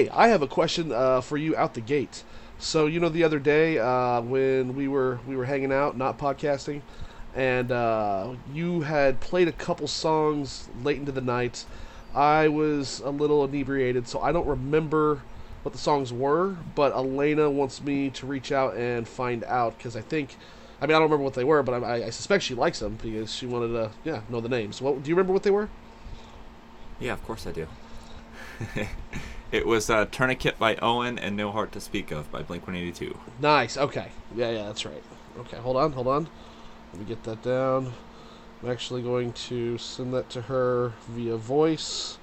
Hey, I have a question uh, for you out the gate. So you know, the other day uh, when we were we were hanging out, not podcasting, and uh, you had played a couple songs late into the night. I was a little inebriated, so I don't remember what the songs were. But Elena wants me to reach out and find out because I think, I mean, I don't remember what they were, but I, I suspect she likes them because she wanted to, yeah, know the names. What do you remember what they were? Yeah, of course I do. it was uh, Tourniquet by Owen and No Heart to Speak of by Blink 182. Nice. Okay. Yeah, yeah, that's right. Okay, hold on, hold on. Let me get that down. I'm actually going to send that to her via voice.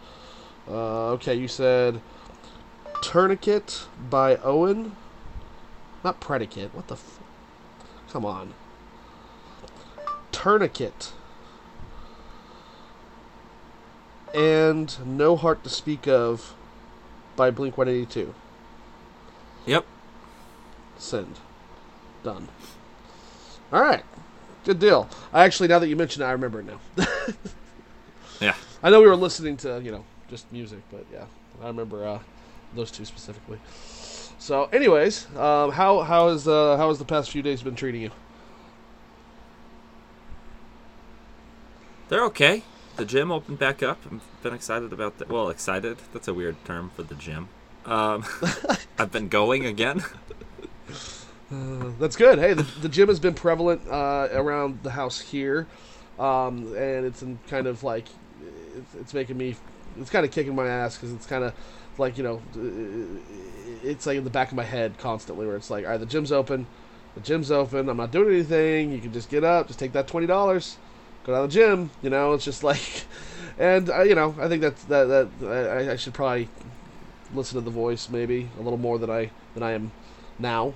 Uh, okay, you said Tourniquet by Owen. Not Predicate. What the f- Come on. Tourniquet. And No Heart to Speak of by Blink 182. Yep. Send. Done. All right. Good deal. I actually, now that you mention it, I remember it now. Yeah. I know we were listening to, you know, just music, but yeah, I remember uh, those two specifically. So, anyways, um, how how is uh, how has the past few days been treating you? They're okay. The gym opened back up. I've been excited about that. Well, excited. That's a weird term for the gym. Um, I've been going again. Uh, that's good. Hey, the, the gym has been prevalent uh, around the house here, um, and it's in kind of like it's, it's making me, it's kind of kicking my ass because it's kind of like you know, it's like in the back of my head constantly where it's like, all right, the gym's open, the gym's open. I'm not doing anything. You can just get up, just take that twenty dollars, go to the gym. You know, it's just like, and uh, you know, I think that's that that I, I should probably listen to the voice maybe a little more than I than I am now.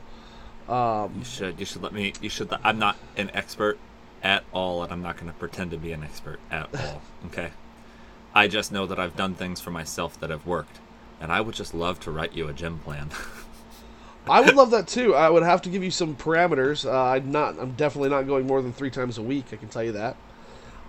Um, You should. You should let me. You should. I'm not an expert at all, and I'm not going to pretend to be an expert at all. Okay. I just know that I've done things for myself that have worked, and I would just love to write you a gym plan. I would love that too. I would have to give you some parameters. Uh, I'm not. I'm definitely not going more than three times a week. I can tell you that.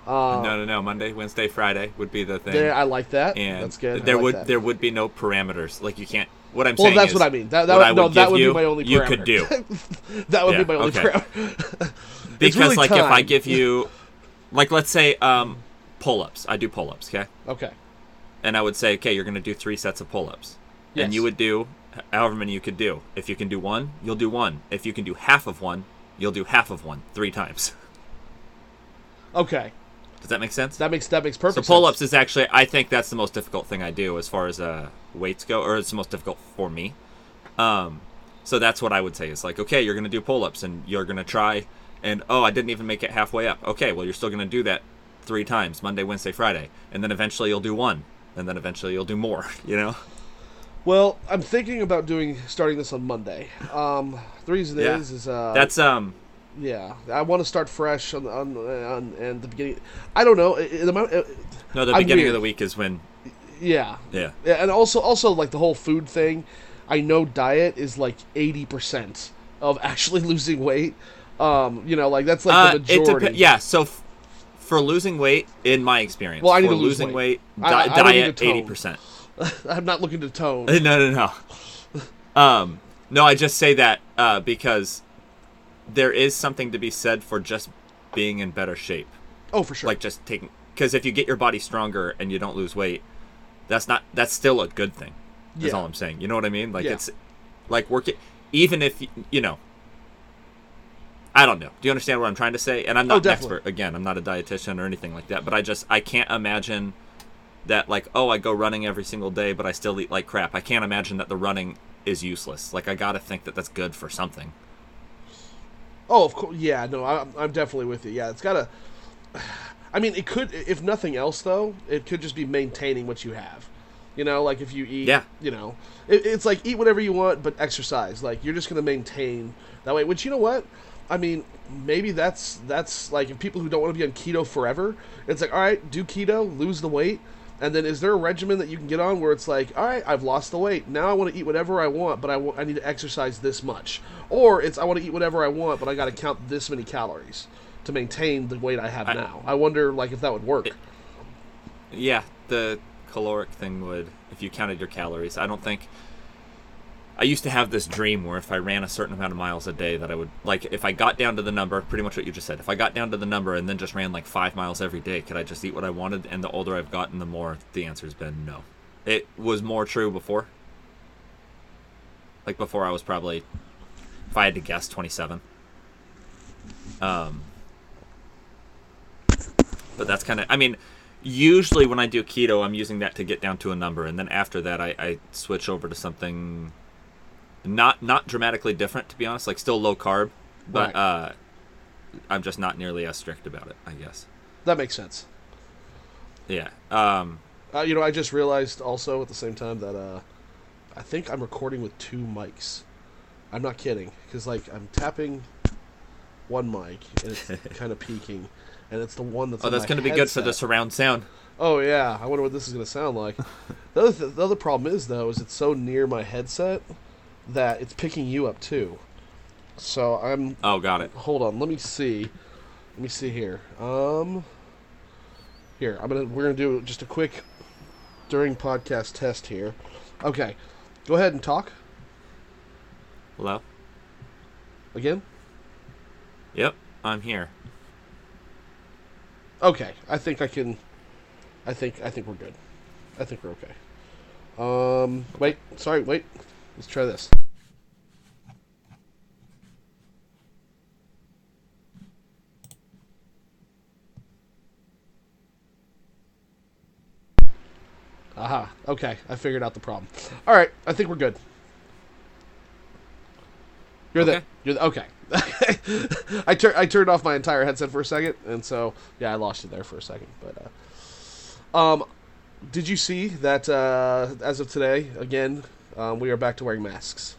Uh, no, no, no. Monday, Wednesday, Friday would be the thing. there, I like that. and that's good. There like would that. there would be no parameters. Like you can't. What I'm Well, saying Well, that's is, what I mean. That, that would, I no, would that give would you, be my only. you could do. that would Yeah, be my only okay. parameter. Because really like if I give you, like let's say um, pull-ups. I do pull-ups, okay? Okay. And I would say, okay, you're gonna do three sets of pull-ups, yes. and you would do however many you could do. If you can do one, you'll do one. If you can do half of one, you'll do half of one three times. Okay. Does that make sense? That makes that makes perfect. so perfect. pull-ups is actually, I think that's the most difficult thing I do as far as uh, weights go, or it's the most difficult for me. Um, so that's what I would say is like, okay, you're gonna do pull-ups, and you're gonna try, and oh, I didn't even make it halfway up. Okay, well, you're still gonna do that three times, Monday, Wednesday, Friday, and then eventually you'll do one, and then eventually you'll do more. You know? Well, I'm thinking about doing starting this on Monday. Um, the reason Yeah. is is uh, That's um, yeah. I want to start fresh on on on and the beginning. I don't know. it- it- the uh, no, the I'm beginning weird. of the week is when, yeah. yeah, Yeah, and also also like the whole food thing. I know diet is like eighty percent of actually losing weight. Um, you know, like that's like uh, the it majority. depe- yeah. So. F- for losing weight, in my experience, Well, I need for to lose losing weight. weight, I- di- I need diet eighty percent. I'm not looking to tone. no, no, no. Um, no, I just say that uh, because there is something to be said for just being in better shape. Oh, for sure. Like just taking, because if you get your body stronger and you don't lose weight, that's not that's still a good thing. Is Yeah. all I'm saying. You know what I mean? Like Yeah. it's like working, even if you know. I don't know. Do you understand what I'm trying to say? And I'm Oh, not an expert. Again, I'm not a dietitian or anything like that. But I just I can't imagine that like oh I go running every single day, but I still eat like crap. I can't imagine that the running is useless. Like I gotta think that that's good for something. Oh, of course. Yeah, no, I'm, I'm definitely with you. Yeah, it's got to. I mean, it could, if nothing else, though, it could just be maintaining what you have. You know, like if you eat, Yeah. you know, it, it's like eat whatever you want, but exercise. Like you're just gonna maintain that way. Which you know what? I mean, maybe that's that's like if people who don't want to be on keto forever, it's like all right, do keto, lose the weight, and then is there a regimen that you can get on where it's like, all right, I've lost the weight, now I want to eat whatever I want, but I need to exercise this much, or it's I want to eat whatever I want, but I got to count this many calories to maintain the weight I have I- now. I wonder like if that would work. Yeah, the caloric thing would if you counted your calories. I don't think. I used to have this dream where if I ran a certain amount of miles a day, that I would like if I got down to the number, pretty much what you just said. If I got down to the number and then just ran like five miles every day, could I just eat what I wanted? And the older I've gotten, the more the answer's been no. It was more true before. Like before, I was probably, if I had to guess, twenty-seven. Um, but that's kind of. I mean, usually when I do keto, I'm using that to get down to a number, and then after that, I, I switch over to something not not dramatically different, to be honest. Like still low carb, but Right. uh, I'm just not nearly as strict about it. I guess. That makes sense. Yeah. Um. Uh, you know, I just realized also at the same time that uh, I think I'm recording with two mics. I'm not kidding, because like I'm tapping one mic and it's kind of peaking, and it's the one that's Oh, that's to be good for the surround sound. Oh yeah, I wonder what this is gonna sound like. the other th- the other problem is though is it's so near my headset that it's picking you up too. So I'm Oh, got it. hold on, let me see. Let me see here. Um here, I'm gonna we're gonna do just a quick during podcast test here. Okay. Go ahead and talk Hello. again. Yep, I'm here. Okay, I think I can. I think I think we're good. I think we're okay. Um, wait, sorry, wait. Let's try this. Aha. Okay, I figured out the problem. All right, I think we're good. You're Okay. the you're the, okay. I tur- I turned off my entire headset for a second, and so yeah, I lost you there for a second. But uh, um, did you see that uh, as of today, again, um, we are back to wearing masks?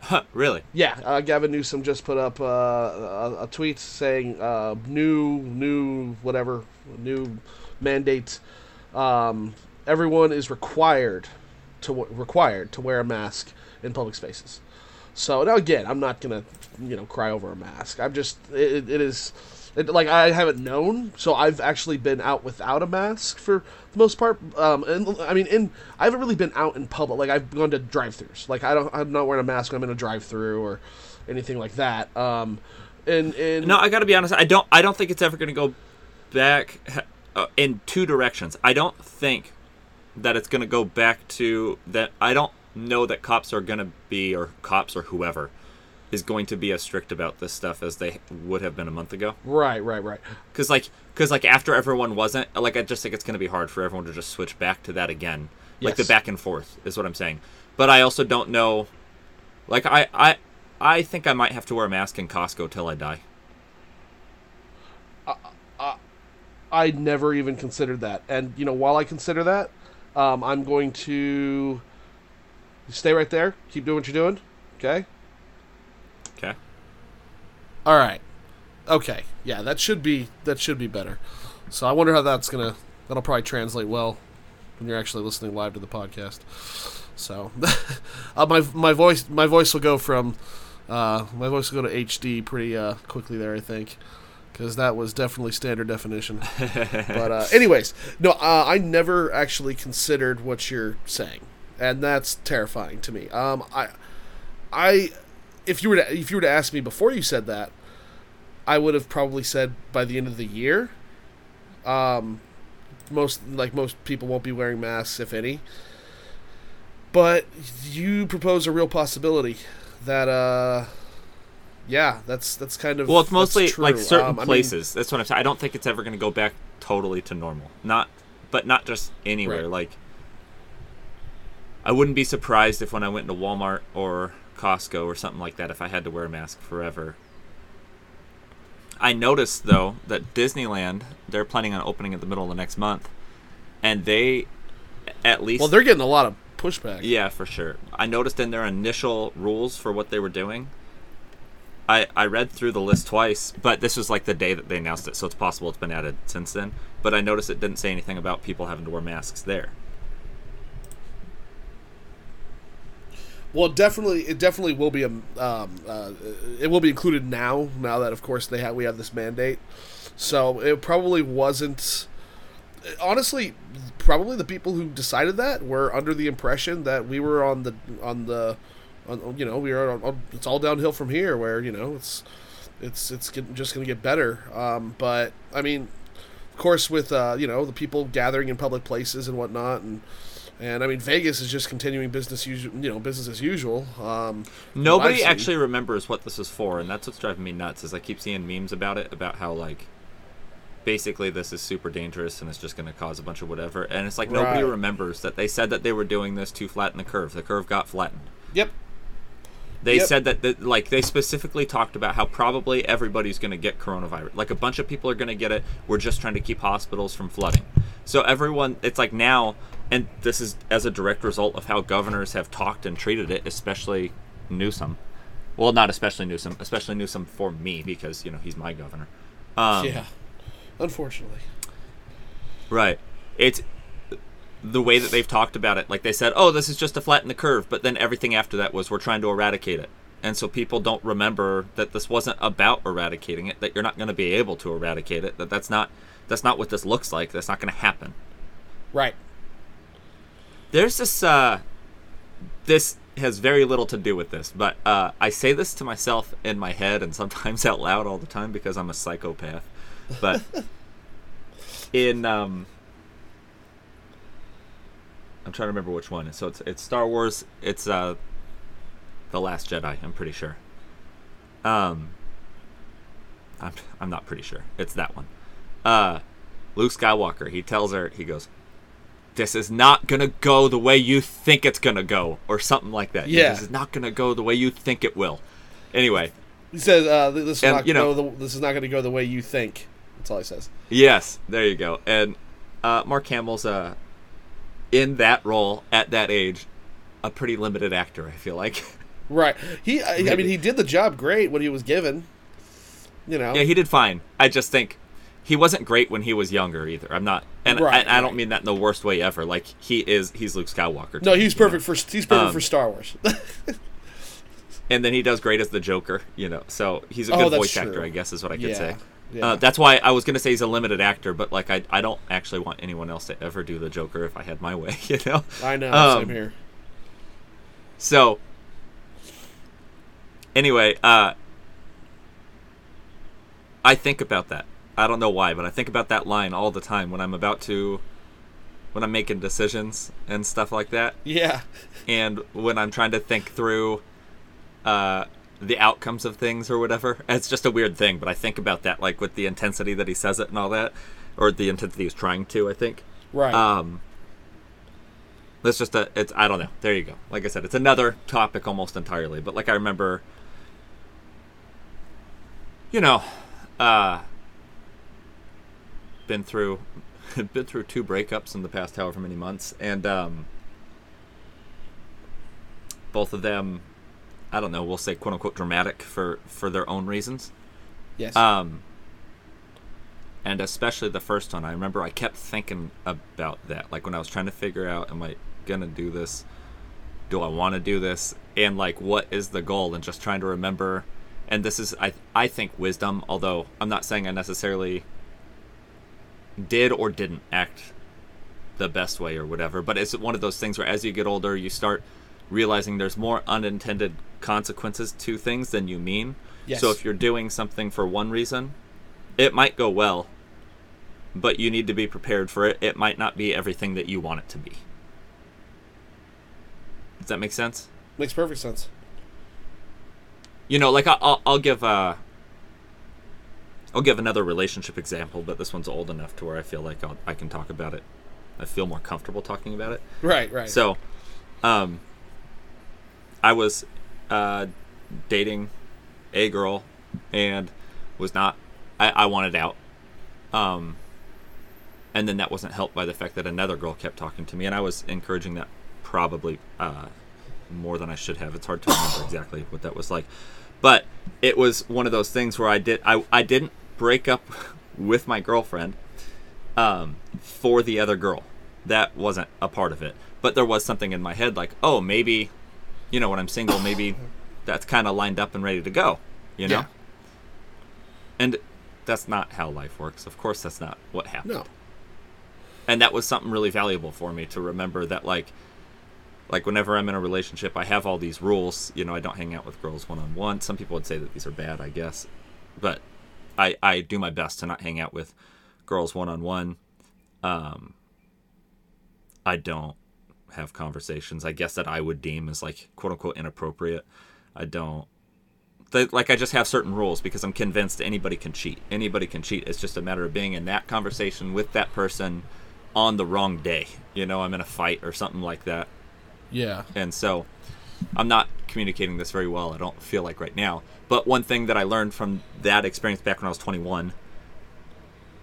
Huh, really? Yeah, uh, Gavin Newsom just put up uh, a, a tweet saying uh, new, new, whatever, new mandate. Um, everyone is required to w- required to wear a mask in public spaces. So now again, I'm not gonna, you know, cry over a mask. I'm just it, it is. It, like I haven't known, so I've actually been out without a mask for the most part. Um, and I mean, in I haven't really been out in public. Like I've gone to drive-throughs. Like I don't, I'm not wearing a mask when I'm in a drive-through or anything like that. Um, and and No, I got to be honest. I don't. I don't think it's ever going to go back uh, in two directions. I don't think that it's going to go back to that. I don't know that cops are going to be, or cops or whoever is going to be as strict about this stuff as they would have been a month ago. right, right, right. Because like, because like after everyone wasn't, like I just think it's going to be hard for everyone to just switch back to that again. Like the back and forth is what I'm saying. But I also don't know. Like I, I, I think I might have to wear a mask in Costco till I die. I I, I never even considered that. And you know, while I consider that, um, I'm going to stay right there. Keep doing what you're doing. Okay. All right. Okay. Yeah, that should be that should be better. So I wonder how that's gonna that'll probably translate well when you're actually listening live to the podcast. So uh, my my voice my voice will go from uh, my voice will go to HD pretty uh, quickly there I think because that was definitely standard definition. but uh, anyways, no, uh, I never actually considered what you're saying, and that's terrifying to me. Um, I I if you were to if you were to ask me before you said that, I would have probably said by the end of the year. Um, most like most people won't be wearing masks if any. But you propose a real possibility that uh yeah, that's that's kind of Well, it's mostly like certain Um, I mean, places. That's what I'm saying. I don't think it's ever going to go back totally to normal. Not, but not just anywhere. Right. Like, I wouldn't be surprised if when I went to Walmart or Costco or something like that, if I had to wear a mask forever. I noticed though that Disneyland they're planning on opening at the middle of the next month, and they, at least well, they're getting a lot of pushback. yeah, for sure. I noticed in their initial rules for what they were doing. I, I read through the list twice, but this was like the day that they announced it, so it's possible it's been added since then. But I noticed it didn't say anything about people having to wear masks there. Well, definitely, it definitely will be a, um, uh, it will be included now. Now that, of course, they have we have this mandate, so it probably wasn't. honestly, probably the people who decided that were under the impression that we were on the on the, on, you know, we are on, it's all downhill from here. Where you know it's it's it's get, just going to get better. Um, but I mean, of course, with uh, you know the people gathering in public places and whatnot, and and I mean Vegas is just continuing business usual, you know, business as usual. Um, Nobody actually remembers what this is for, and that's what's driving me nuts. Is I keep seeing memes about it, about how like basically this is super dangerous and it's just going to cause a bunch of whatever. And it's like nobody remembers that they said that they were doing this to flatten the curve. The curve got flattened. Yep. They Yep. said that, that, like, they specifically talked about how probably everybody's going to get coronavirus. Like, a bunch of people are going to get it. We're just trying to keep hospitals from flooding. So, everyone, it's like now, and this is as a direct result of how governors have talked and treated it, especially Newsom. Well, not especially Newsom, especially Newsom for me, because, you know, he's my governor. Um, yeah. Unfortunately. Right. It's the way that they've talked about it. Like they said, oh, this is just to flatten the curve, but then everything after that was we're trying to eradicate it. And so people don't remember that this wasn't about eradicating it, that you're not going to be able to eradicate it, that that's not that's not what this looks like. That's not going to happen. Right. There's this uh this has very little to do with this, but uh, I say this to myself in my head and sometimes out loud all the time because I'm a psychopath. But in um, I'm trying to remember which one. So it's it's Star Wars. It's uh, the Last Jedi. I'm pretty sure. Um, I'm I'm not pretty sure. It's that one. Uh, Luke Skywalker. He tells her. He goes, "This is not gonna go the way you think it's gonna go," or something like that. Yeah. This is not gonna go the way you think it will. Anyway, He says, uh, "This is And, not you know- go the, this is not going to go the way you think." That's all he says. Yes, there you go. And uh, Mark Hamill's uh, in that role at that age, a pretty limited actor. I feel like. Right. He. I, I mean, he did the job great when he was given. You know. yeah, he did fine. I just think he wasn't great when he was younger either. I'm not, and Right, I, I don't right. mean that in the worst way ever. Like he is, he's Luke Skywalker. no, he's you know? perfect for he's perfect Um, for Star Wars. And then he does great as the Joker. You know, so he's a Oh, good that's voice true. actor. I guess is what I could Yeah, say. yeah. Uh, that's why I was gonna say he's a limited actor, but like I, I don't actually want anyone else to ever do the Joker if I had my way. You know. I know. um, same here. So anyway, uh I think about that. I don't know why, but I think about that line all the time when I'm about to when I'm making decisions and stuff like that Yeah. and when I'm trying to think through uh the outcomes of things or whatever. It's just a weird thing, but I think about that like with the intensity that he says it and all that or the intensity he's trying to, I think. Right. Um, that's just a. It's I don't know. There you go. Like I said, it's another topic almost entirely. But like I remember, you know, uh, been through, been through two breakups in the past however many months, and um, both of them, I don't know. We'll say quote unquote dramatic for for their own reasons. yes. Um, and especially the first one, I remember I kept thinking about that. Like when I was trying to figure out, am I gonna do this? Do I want to do this? And like, what is the goal? And just trying to remember. And this is, I, I think, wisdom. Although I'm not saying I necessarily did or didn't act the best way or whatever. But it's one of those things where as you get older, you start realizing there's more unintended consequences to things than you mean. Yes. So if you're doing something for one reason, it might go well, but you need to be prepared for it. It might not be everything that you want it to be. Does that make sense? Makes perfect sense. You know, like I- I'll, I'll give uh, I'll give another relationship example, but this one's old enough to where I feel like I'll, I can talk about it. I feel more comfortable talking about it. Right. Right. So, um, I was uh, dating a girl and was not. I, I wanted out. Um, and then that wasn't helped by the fact that another girl kept talking to me, and I was encouraging that probably uh, more than I should have. It's hard to remember exactly what that was like, but it was one of those things where I did. I I didn't break up with my girlfriend um, for the other girl. That wasn't a part of it. But there was something in my head like, oh, maybe, you know, when I'm single, maybe that's kind of lined up and ready to go, you know? Yeah. And that's not how life works. Of course, that's not what happened. no. and that was something really valuable for me to remember that like like whenever I'm in a relationship, I have all these rules. You know, I don't hang out with girls one on one. Some people would say that these are bad, I guess, but I I do my best to not hang out with girls one on one. Um, I don't have conversations. I guess that I would deem as like quote unquote inappropriate. I don't. Like I just have certain rules because I'm convinced anybody can cheat. Anybody can cheat. It's just a matter of being in that conversation with that person on the wrong day. You know, I'm in a fight or something like that Yeah. and so I'm not communicating this very well. I don't feel like right now. But one thing that I learned from that experience back when I was 21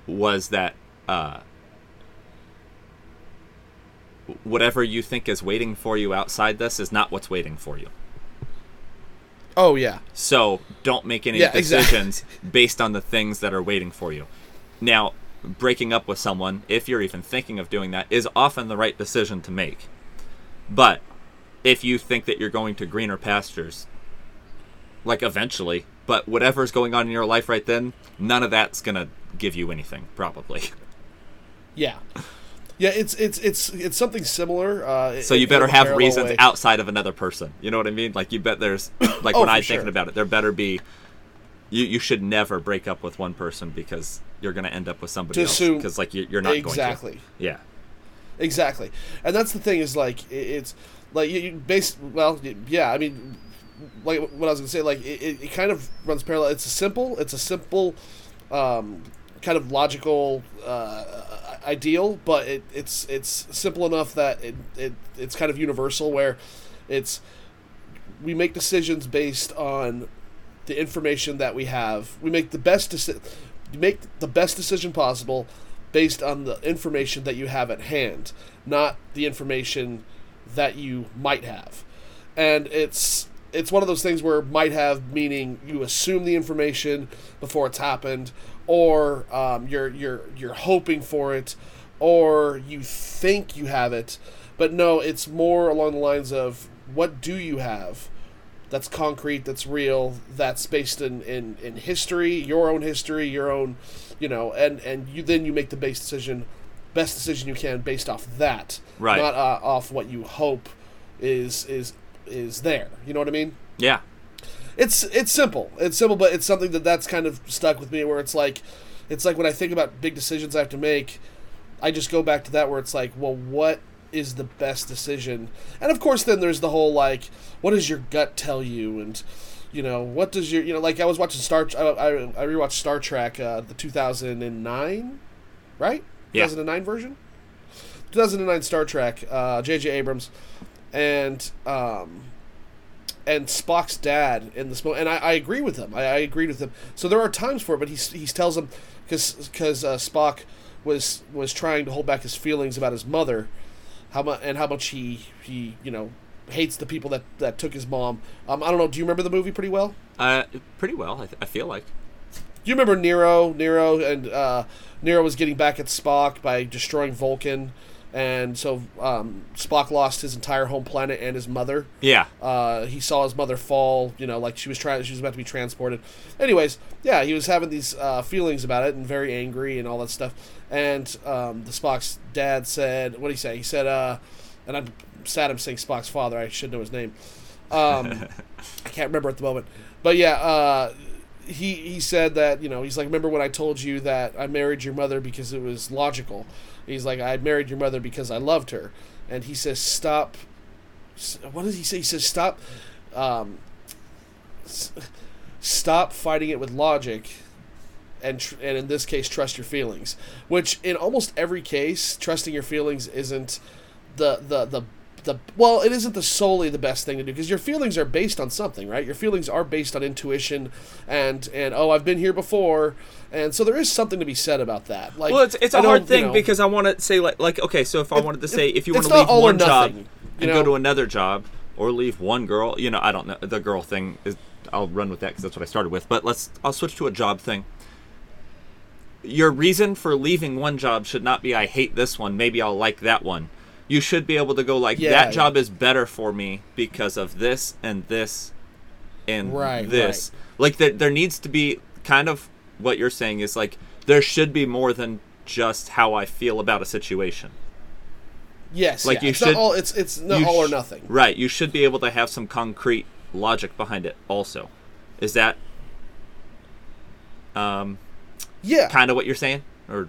was that uh, whatever you think is waiting for you outside this is not what's waiting for you. Oh yeah. So don't make any Yeah, exactly. decisions based on the things that are waiting for you. Now, breaking up with someone, if you're even thinking of doing that, is often the right decision to make. But if you think that you're going to greener pastures, like eventually, but whatever's going on in your life right then, none of that's going to give you anything, probably. Yeah. Yeah, it's it's it's it's something similar. Uh, So you better have reasons way. outside of another person. You know what I mean? Like you bet there's like Oh, when I'm sure. thinking about it, there better be you you should never break up with one person because you're going to end up with somebody else because like you, you're not exactly. going to. Yeah. Exactly, and that's the thing is like it's like you, you base. Well, yeah, I mean, like what I was gonna say, like it, it, it kind of runs parallel. It's a simple. It's a simple, um, kind of logical uh, ideal, but it, it's it's simple enough that it, it it's kind of universal where it's we make decisions based on the information that we have. We make the best deci- make the best decision possible based on the information that you have at hand, not the information that you might have. And it's it's one of those things where might have meaning you assume the information before it's happened, or um, you're you're you're hoping for it, or you think you have it, but no, it's more along the lines of what do you have that's concrete, that's real, that's based in, in, in history, your own history, your own, you know, and, and you then you make the base decision, best decision you can based off that, Right. Not uh, off what you hope is is is there. You know what I mean? Yeah. It's it's simple. It's simple, but it's something that that's kind of stuck with me. Where it's like, it's like when I think about big decisions I have to make, I just go back to that where it's like, well, what is the best decision? And of course, then there's the whole like, what does your gut tell you? And you know, what does your you know, like I was watching Star. I I, I rewatched Star Trek, uh, the 2009, right? Yeah. 2009 version. 2009 Star Trek, uh, J.J. Abrams, and um, and Spock's dad in this moment, and I, I agree with him. I, I agreed with him. So there are times for it, but he he tells him because because uh, Spock was was trying to hold back his feelings about his mother, how much and how much he he you know hates the people that that took his mom. Um, I don't know. Do you remember the movie pretty well? Uh, pretty well, I, th- I feel like. Do you remember Nero? Nero and uh, Nero was getting back at Spock by destroying Vulcan, and so um, Spock lost his entire home planet and his mother. Yeah. Uh, he saw his mother fall. You know, like she was trying, she was about to be transported. Anyways, yeah, he was having these uh, feelings about it and very angry and all that stuff. And um, the Spock's dad said, "What did he say?" He said, uh, and I'm sad I'm saying Spock's father. I should know his name. Um, I can't remember at the moment, but yeah, uh, he he said that you know he's like, remember when I told you that I married your mother because it was logical. He's like, I married your mother because I loved her, and he says, stop. What does he say? He says, stop. Um, s- stop fighting it with logic. And, tr- and in this case, trust your feelings. Which, in almost every case, trusting your feelings isn't the the the the well, it isn't the solely the best thing to do because your feelings are based on something, right? Your feelings are based on intuition and and oh, I've been here before, and so there is something to be said about that. Like, Well, it's, it's a know, hard you thing know, because I want to say like like okay, so if I wanted to say if you want to leave one job and you go to another job or leave one girl, you know, I don't know the girl thing is I'll run with that because that's what I started with. But let's I'll switch to a job thing. Your reason for leaving one job should not be I hate this one. Maybe I'll like that one. You should be able to go like Yeah, that yeah. job is better for me because of this and this and Right, this. Like there, there needs to be kind of what you're saying is like there should be more than just how I feel about a situation. Yes, Like, yeah. you it's should- not all. It's it's not all or sh- nothing. Right. You should be able to have some concrete logic behind it also. Is that um, Yeah, kind of what you're saying? Or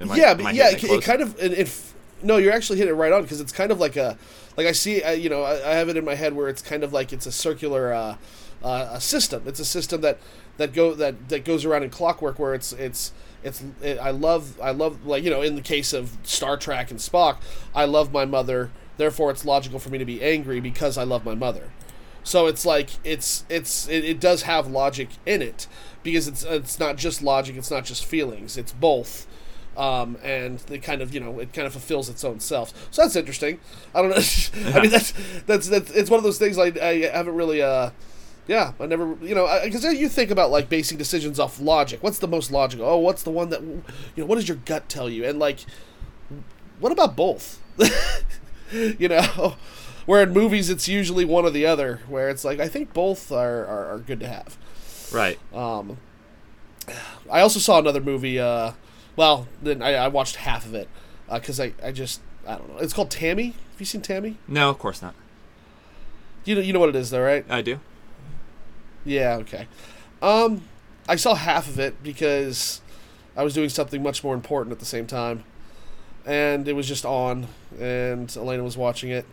am I- yeah, but yeah. It, it kind of it, it no, you're actually hitting it right on because it's kind of like a like I see. I, you know, I, I have it in my head where it's kind of like it's a circular uh, uh, a system. It's a system that that go that that goes around in clockwork where it's it's. It's it, I love I love like you know in the case of Star Trek and Spock I love my mother therefore it's logical for me to be angry because I love my mother so it's like it's it's it, it does have logic in it because it's it's not just logic, it's not just feelings, it's both. Um, and it kind of you know it kind of fulfills its own self. So that's interesting. I don't know. I mean that's that's that's it's one of those things I, I haven't really uh yeah I never you know because you think about like basing decisions off logic. What's the most logical? Oh, what's the one that you know? What does your gut tell you? And like, what about both? you know where in movies it's usually one or the other where it's like i think both are, are, are good to have Right. um, i also saw another movie uh, well then I, I watched half of it because I, I just i don't know. It's called tammy? Have you seen tammy? No, of course not. you know, you know what it is though right? I do. yeah okay. Um, i saw half of it because i was doing something much more important at the same time and it was just on and elena was watching it.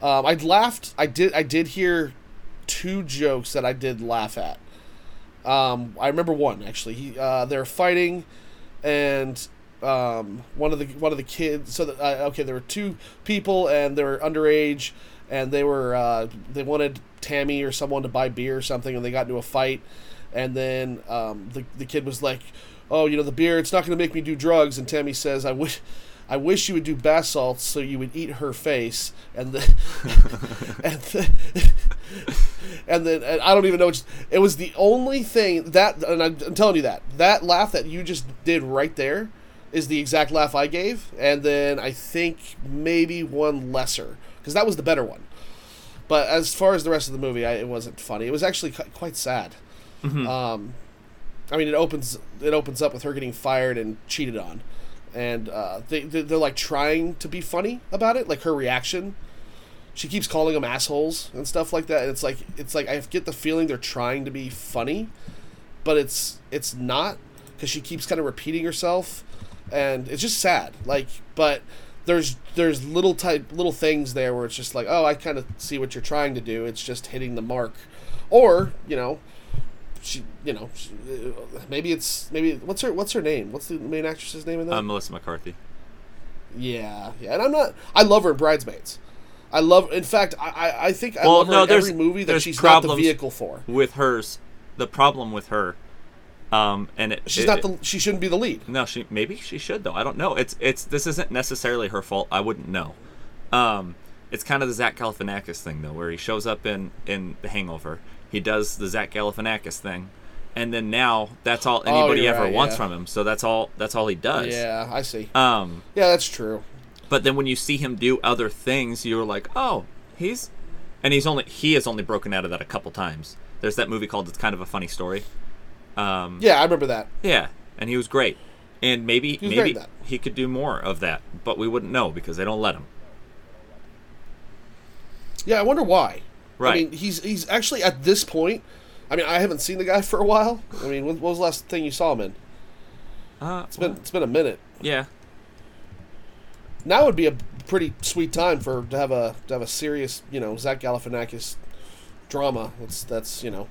Um, i laughed i did i did hear two jokes that i did laugh at. Um, i remember one actually. He, uh, they're fighting and um, one of the one of the kids so uh, okay there were two people and they were underage and they were uh, they wanted tammy or someone to buy beer or something and they got into a fight. And then um, the, the kid was like oh you know the beer it's not going to make me do drugs. And tammy says i wish I wish you would do bath salts so you would eat her face, and the, and the, and then and I don't even know. Which, it was the only thing that, and I'm, I'm telling you that that laugh that you just did right there is the exact laugh I gave, and then I think maybe one lesser because that was the better one. But as far as the rest of the movie, I, it wasn't funny. It was actually qui- quite sad. Um, I mean, it opens it opens up with her getting fired and cheated on, and uh, they they- they're like trying to be funny about it, like her reaction. She keeps calling them assholes and stuff like that, and it's like it's like I get the feeling they're trying to be funny, but it's it's not because she keeps kind of repeating herself, and it's just sad. Like, but there's there's little type little things there where it's just like, oh, I kind of see what you're trying to do. It's just hitting the mark, or you know, she you know she, uh, maybe it's maybe what's her what's her name? What's the main actress's name in that? Uh, Melissa McCarthy. Yeah, yeah, and I'm not. I love her in Bridesmaids. I love. In fact, I I, think I Well, love her no, in every movie that she's not the vehicle for. With hers, the problem with her, um, and it, She's it- not the. She shouldn't be the lead. No, she maybe she should though. I don't know. It's it's this isn't necessarily her fault. I wouldn't know. Um, it's kind of the Zach Galifianakis thing though, where he shows up in in The Hangover. He does the Zach Galifianakis thing, and then now that's all anybody Oh, ever right, wants yeah. from him. So that's all that's all he does. Yeah, I see. Um, Yeah, that's true. but then when you see him do other things, you're like, oh, he's, and he's only he has only broken out of that a couple times. There's that movie called It's Kind of a Funny Story. Um, Yeah, I remember that. yeah, and he was great. And maybe great maybe he could do more of that, but we wouldn't know because they don't let him. Yeah, I wonder why. I mean, he's he's actually at this point. I mean, I haven't seen the guy for a while. I mean, when, what was the last thing you saw him in? Uh, It's been it's been a minute. yeah, Now would be a pretty sweet time for to have a to have a serious you know Zach Galifianakis drama. That's that's you know,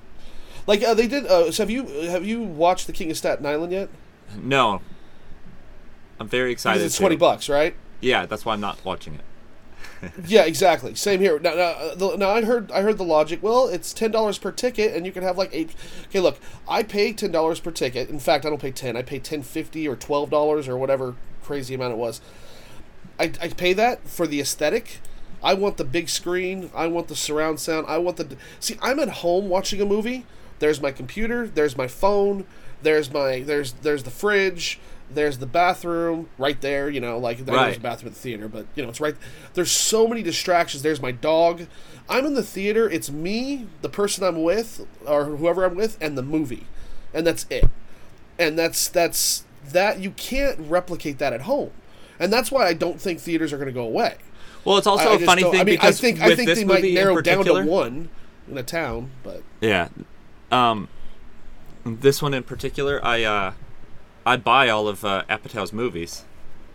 like uh, they did. Uh, so have you have you watched The King of Staten Island yet? no. I'm very excited. Because it's twenty bucks, right? Yeah, that's why I'm not watching it. Yeah, exactly. Same here. Now, now, uh, the, now I heard I heard the logic. Well, it's ten dollars per ticket, and you can have like eight. Okay, look, I pay ten dollars per ticket. In fact, I don't pay ten. I pay ten fifty or twelve dollars or whatever crazy amount it was. I, I pay that for the aesthetic. I want the big screen. I want the surround sound. I want the see. I'm at home watching a movie. There's my computer. There's my phone. There's my there's there's the fridge. There's the bathroom right there. You know, like know there's Right. a bathroom at the theater, but you know it's right. There's so many distractions. There's my dog. I'm in the theater. It's me, the person I'm with, or whoever I'm with, and the movie, and that's it. And that's that's that you can't replicate that at home, and that's why I don't think theaters are going to go away. Well, it's also I, I a funny thing I mean, because I think I think they might narrow down to one in a town, but Yeah. Um, this one in particular, I uh, I buy all of uh, Apatow's movies,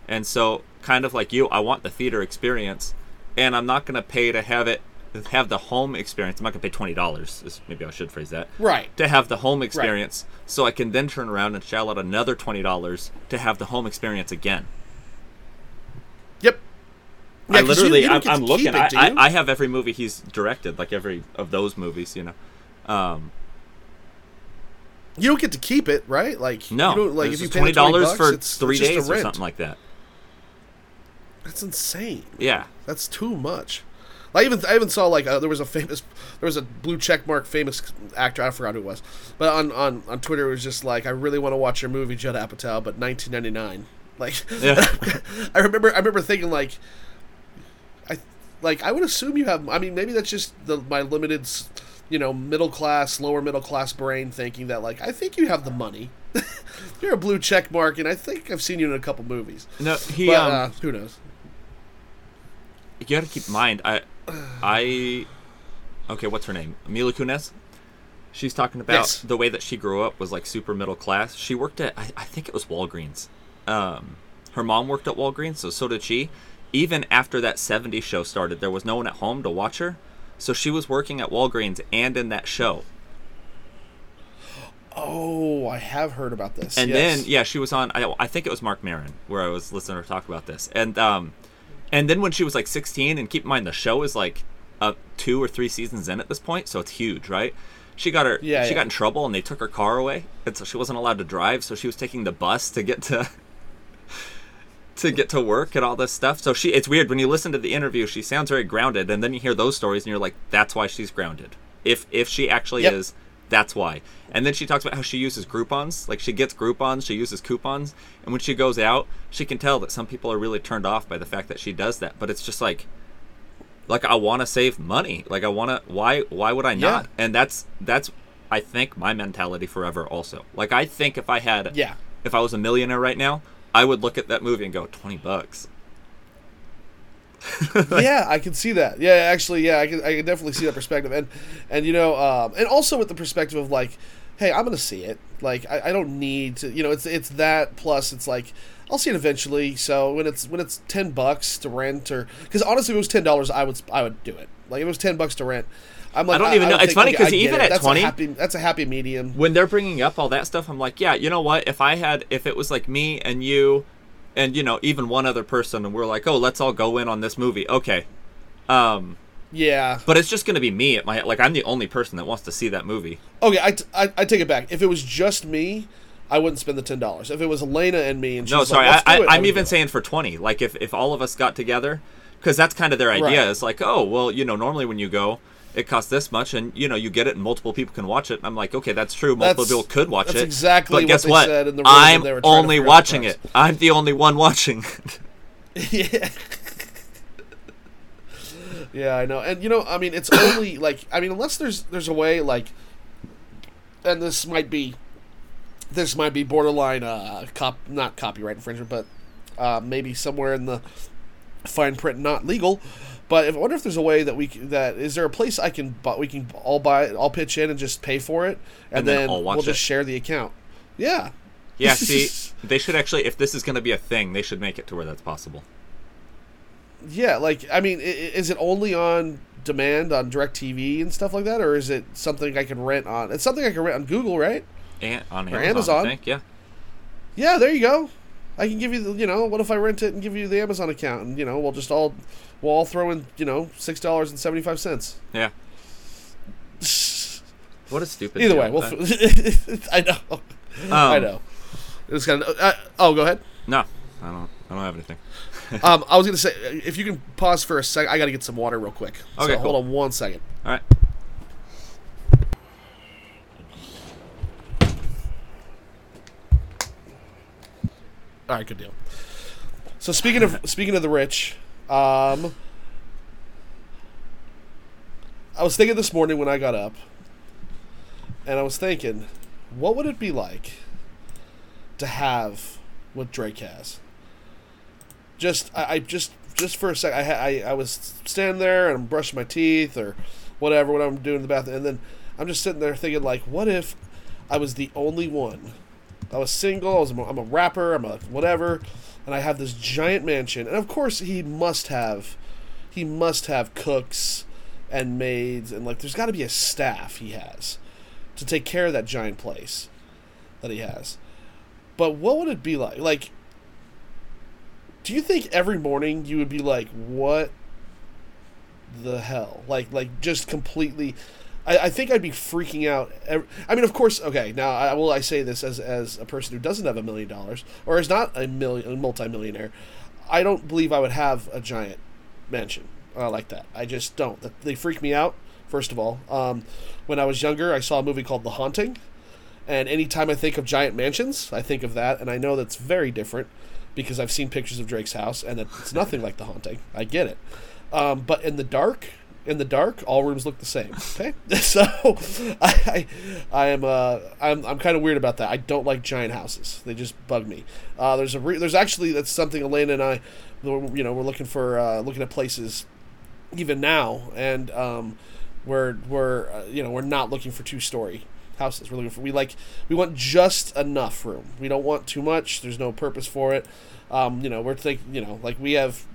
and so kind of like you, I want the theater experience, and I'm not gonna pay to have it have the home experience. I'm not gonna pay twenty dollars. Maybe I should phrase that. right. To have the home experience, so I can then turn around and shell out another twenty dollars to have the home experience again. Yep. Yeah, I you- literally, you don't I'm, I'm looking. it, I, I. I have every movie he's directed, like every of those movies, you know. Um, You don't get to keep it, right? Like no, you don't, like if you pay twenty the 20 dollars for it's, three it's days or something like that. That's insane. Yeah, That's too much. I even I even saw like uh, there was a famous there was a blue check mark famous actor I forgot who it was, but on on on Twitter it was just like I really want to watch your movie Judd Apatow, but 1999. Like Yeah. I remember I remember thinking like I like I would assume you have I mean maybe that's just the my limited you know middle class lower middle class brain thinking that like I think you have the money. You're a blue check mark, and I think I've seen you in a couple movies. no, he. But um, uh, who knows? you got to keep in mind. I, I. Okay, what's her name? Mila Kunis. She's talking about Yes. the way that she grew up was like super middle class. She worked at I, I think it was Walgreens. Um, her mom worked at Walgreens, so so did she. Even after that '70s show started, there was no one at home to watch her, so she was working at Walgreens and in that show. Oh, I have heard about this. And yes. then yeah, she was on. I, I think it was Marc Maron where I was listening to her talk about this. And um, and then when she was like 16, and keep in mind the show is like uh, two or three seasons in at this point, so it's huge, right? She got her. Yeah, she yeah. got in trouble, and they took her car away, and so she wasn't allowed to drive. So she was taking the bus to get to. To get to work and all this stuff, so she it's weird when you listen to the interview. She sounds very grounded, and then you hear those stories, and you're like, "That's why she's grounded." If if she actually Yep. is, that's why. And then she talks about how she uses Groupons. Like she gets Groupons, she uses coupons, and when she goes out, she can tell that some people are really turned off by the fact that she does that. But it's just like, like I want to save money. Like I want to. Why? Why would I not? Yeah. And that's that's I think my mentality forever. Also, like I think if I had, Yeah. if I was a millionaire right now, I would look at that movie and go twenty bucks. yeah, I can see that. Yeah, actually, yeah, I can, I can definitely see that perspective, and and you know, um, and also with the perspective of like, hey, I'm gonna see it. Like, I, I don't need to, you know, it's it's that plus it's like I'll see it eventually. So when it's when it's ten bucks to rent, or because honestly, if it was ten dollars, I would I would do it. Like if it was ten bucks to rent, I'm like I don't even know. would It's funny because I get even it. at that's 20 a happy that's a happy medium. when they're bringing up all that stuff, I'm like, yeah, you know what? If I had, if it was like me and you, and you know, even one other person, and we're like, oh, let's all go in on this movie, okay. Um, Yeah. but it's just gonna be me at my like I'm the only person that wants to see that movie. Okay, I, t- I, I take it back. If it was just me, I wouldn't spend the ten dollars. If it was Elena and me, and No, sorry, like, I, "Let's do I, it," I'm would even saying for twenty. Like if if all of us got together, because that's kind of their idea. Right. It's like, oh, well, you know, normally when you go. It costs this much, and you know you get it, and multiple people can watch it. And I'm like, okay, that's true. Multiple That's- people could watch that's it. exactly But what guess what? said in the room I'm they were only figure out the watching it. I'm the only one watching. yeah. yeah, I know. And you know, I mean, it's only like I mean, unless there's there's a way like, and this might be, this might be borderline uh cop not copyright infringement, but uh, maybe somewhere in the fine print not legal. But if, I wonder if there's a way that we that is there a place I can but we can all buy all pitch in and just pay for it and, And then then, we'll just share the account. Yeah. Yeah, see, they should actually, if this is going to be a thing, they should make it to where that's possible. Yeah, like I mean, is it only on demand on DirecTV and stuff like that, or is it something I can rent on? It's something I can rent on Google, right? And on Or Amazon, Amazon. I think, yeah. Yeah, there you go. I can give you, the, you know, what if I rent it and give you the Amazon account, and you know, we'll just all, we'll all throw in, you know, six dollars and seventy five cents. Yeah. What a stupid Either way, we'll. Uh, f- I know. I Um, know. It's kind of. Uh, oh, go ahead. No, I don't. I don't have anything. Um, I was gonna say, if you can pause for a sec, I got to get some water real quick. Okay, so hold on one second. All right. All right, good deal. So speaking of speaking of the rich, um, I was thinking this morning when I got up, and I was thinking, what would it be like to have what Drake has. Just I, I just just for a sec, I, I I was standing there and I'm brushing my teeth or whatever what I'm doing in the bathroom, and then I'm just sitting there thinking like, what if I was the only one? I was single. I was, I'm a rapper. I'm a whatever, and I have this giant mansion. And of course, he must have, he must have cooks and maids, and like, there's got to be a staff he has to take care of that giant place that he has. But what would it be like? Like, do you think every morning you would be like, what the hell? Like, like just completely. I, I think I'd be freaking out. I mean, of course. Okay, now I will I say this as as a person who doesn't have a million dollars or is not a million a multimillionaire. I don't believe I would have a giant mansion uh, like that. I just don't. They freak me out. First of all, um, when I was younger, I saw a movie called The Haunting, and anytime I think of giant mansions, I think of that, and I know that's very different because I've seen pictures of Drake's house, and it's nothing like The Haunting. I get it, um, but in the dark, in the dark, all rooms look the same. Okay, so I, I, am uh, I'm, I'm kind of weird about that. I don't like giant houses; they just bug me. Uh, there's a re- there's actually that's something Elena and I, you know, we're looking for uh, looking at places, even now, and um, we're we're uh, you know we're not looking for two story houses. We're looking for we like we want just enough room. We don't want too much. There's no purpose for it. Um, you know, we're thinking you know like we have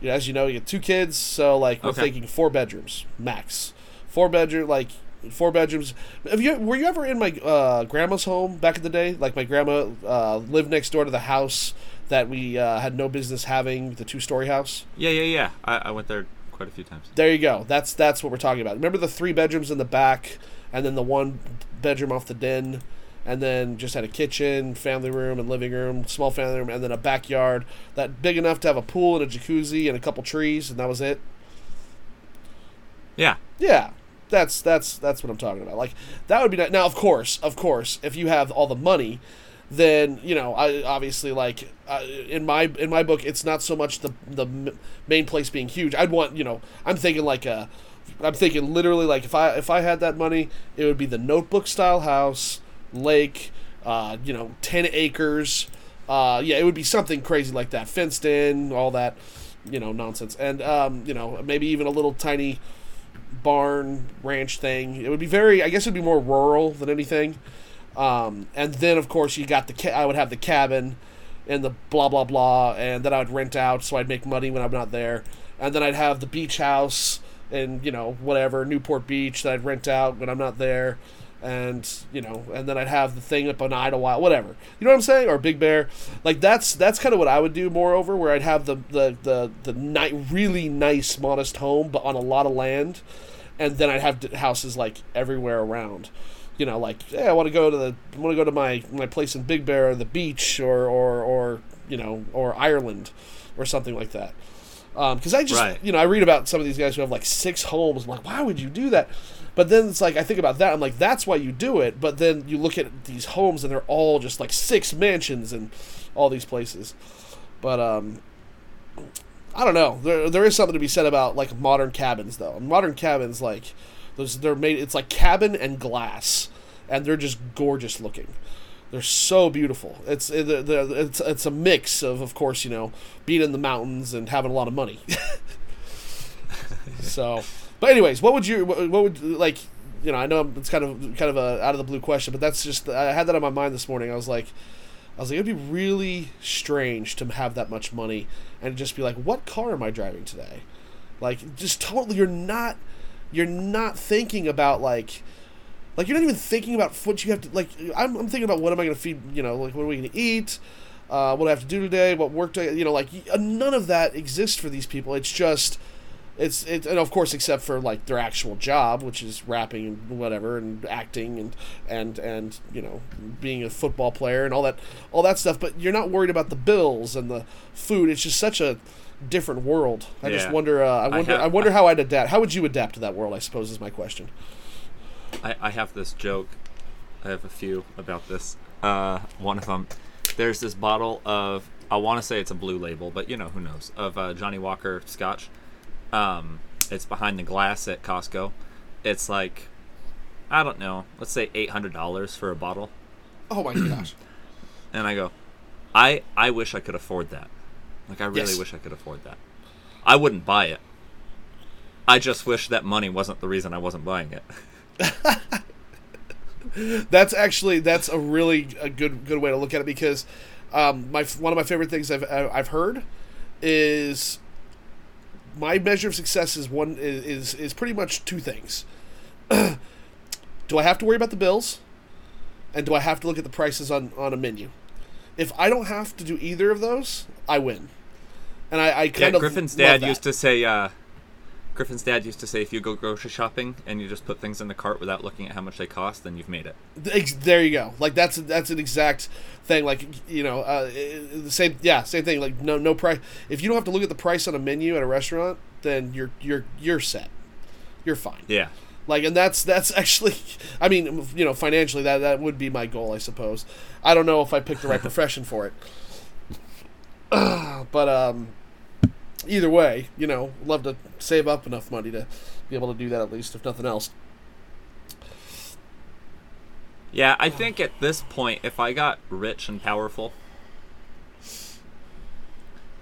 you know, as you know, you get two kids, so like we're Okay. thinking four bedrooms max. Four bedroom, like four bedrooms. Have you were you ever in my uh, grandma's home back in the day? Like my grandma uh, lived next door to the house that we uh, had no business having, the two story house. Yeah, yeah, yeah. I, I went there quite a few times. There you go. That's that's what we're talking about. Remember the three bedrooms in the back, and then the one bedroom off the den, and then just had a kitchen, family room, and living room, small family room, and then a backyard that big enough to have a pool and a jacuzzi and a couple trees, and that was it. Yeah. Yeah, that's that's that's what I'm talking about. Like that would be nice. now. Of course, of course, if you have all the money, then you know I obviously like uh, in my in my book, it's not so much the the main place being huge. I'd want you know I'm thinking like a. I'm thinking literally like if I if I had that money, it would be the Notebook style house, lake, uh, you know, ten acres. Uh, yeah, it would be something crazy like that, fenced in, all that, you know, nonsense, and um, you know, maybe even a little tiny barn ranch thing. It would be very, I guess, it'd be more rural than anything. Um, and then, of course, you got the ca- I would have the cabin and the blah blah blah, and then I would rent out, so I'd make money when I'm not there. And then I'd have the beach house and you know whatever Newport Beach that I'd rent out when I'm not there, and you know, and then I'd have the thing up on Idyllwild, whatever. You know what I'm saying? Or Big Bear. Like that's that's kind of what I would do. Moreover, where I'd have the the the the ni- really nice modest home, but on a lot of land, and then I'd have d- houses like everywhere around. You know, like hey, I want to go to the I want to go to my my place in Big Bear or the beach or or or you know or Ireland or something like that. Um, because I just Right. you know I read about some of these guys who have like six homes. I'm like, why would you do that? But then it's like I think about that. I'm like, that's why you do it. But then you look at these homes and they're all just like six mansions and all these places. But um, I don't know. There, there is something to be said about like modern cabins, though. Modern cabins, like those, they're made. It's like cabin and glass, and they're just gorgeous looking. They're so beautiful. It's it's it's a mix of, of course, you know, being in the mountains and having a lot of money. so, but anyways, what would you what, would like? You know, I know it's kind of kind of a out of the blue question, but that's just I had that on my mind this morning. I was like, I was like, it'd be really strange to have that much money and just be like, what car am I driving today? Like, just totally, you're not, you're not thinking about like, like you're not even thinking about what you have to like. I'm, I'm thinking about what am I going to feed? You know, like what are we going to eat? Uh, what do I have to do today? What work do I? You know, like none of that exists for these people. It's just. It's it, and of course, except for like their actual job, which is rapping and whatever, and acting and and and you know being a football player and all that all that stuff. But you're not worried about the bills and the food. It's just such a different world. I just wonder. Uh, I wonder. I, have- wonder how I'd adapt. How would you adapt to that world? I suppose is my question. I, I have this joke. I have a few about this. Uh, one of them, there's this bottle of I want to say it's a blue label, but you know who knows of uh, Johnnie Walker Scotch. Um, it's behind the glass at Costco. It's like I don't know, let's say eight hundred dollars for a bottle. Oh my gosh. and I go, I I wish I could afford that. Like I really Yes. wish I could afford that. I wouldn't buy it. I just wish that money wasn't the reason I wasn't buying it. That's actually that's a really a good good way to look at it because um, my one of my favorite things I've I've heard is my measure of success is one is is, is pretty much two things. do I have to worry about the bills, and do I have to look at the prices on on a menu? If I don't have to do either of those, I win. And I, I Yeah, kind of Griffin's dad that. used to say. Uh, Griffin's dad used to say, if you go grocery shopping and you just put things in the cart without looking at how much they cost, then you've made it. There you go. Like that's that's an exact thing. Like you know, uh, the same. Yeah, same thing. Like no no price. If you don't have to look at the price on a menu at a restaurant, then you're you're you're set. You're fine. Yeah. Like, and that's that's actually. I mean, you know, financially, that that would be my goal, I suppose. I don't know if I picked the right profession for it, but um, either way, you know, love to save up enough money to be able to do that at least, if nothing else. Yeah, I think at this point, if I got rich and powerful,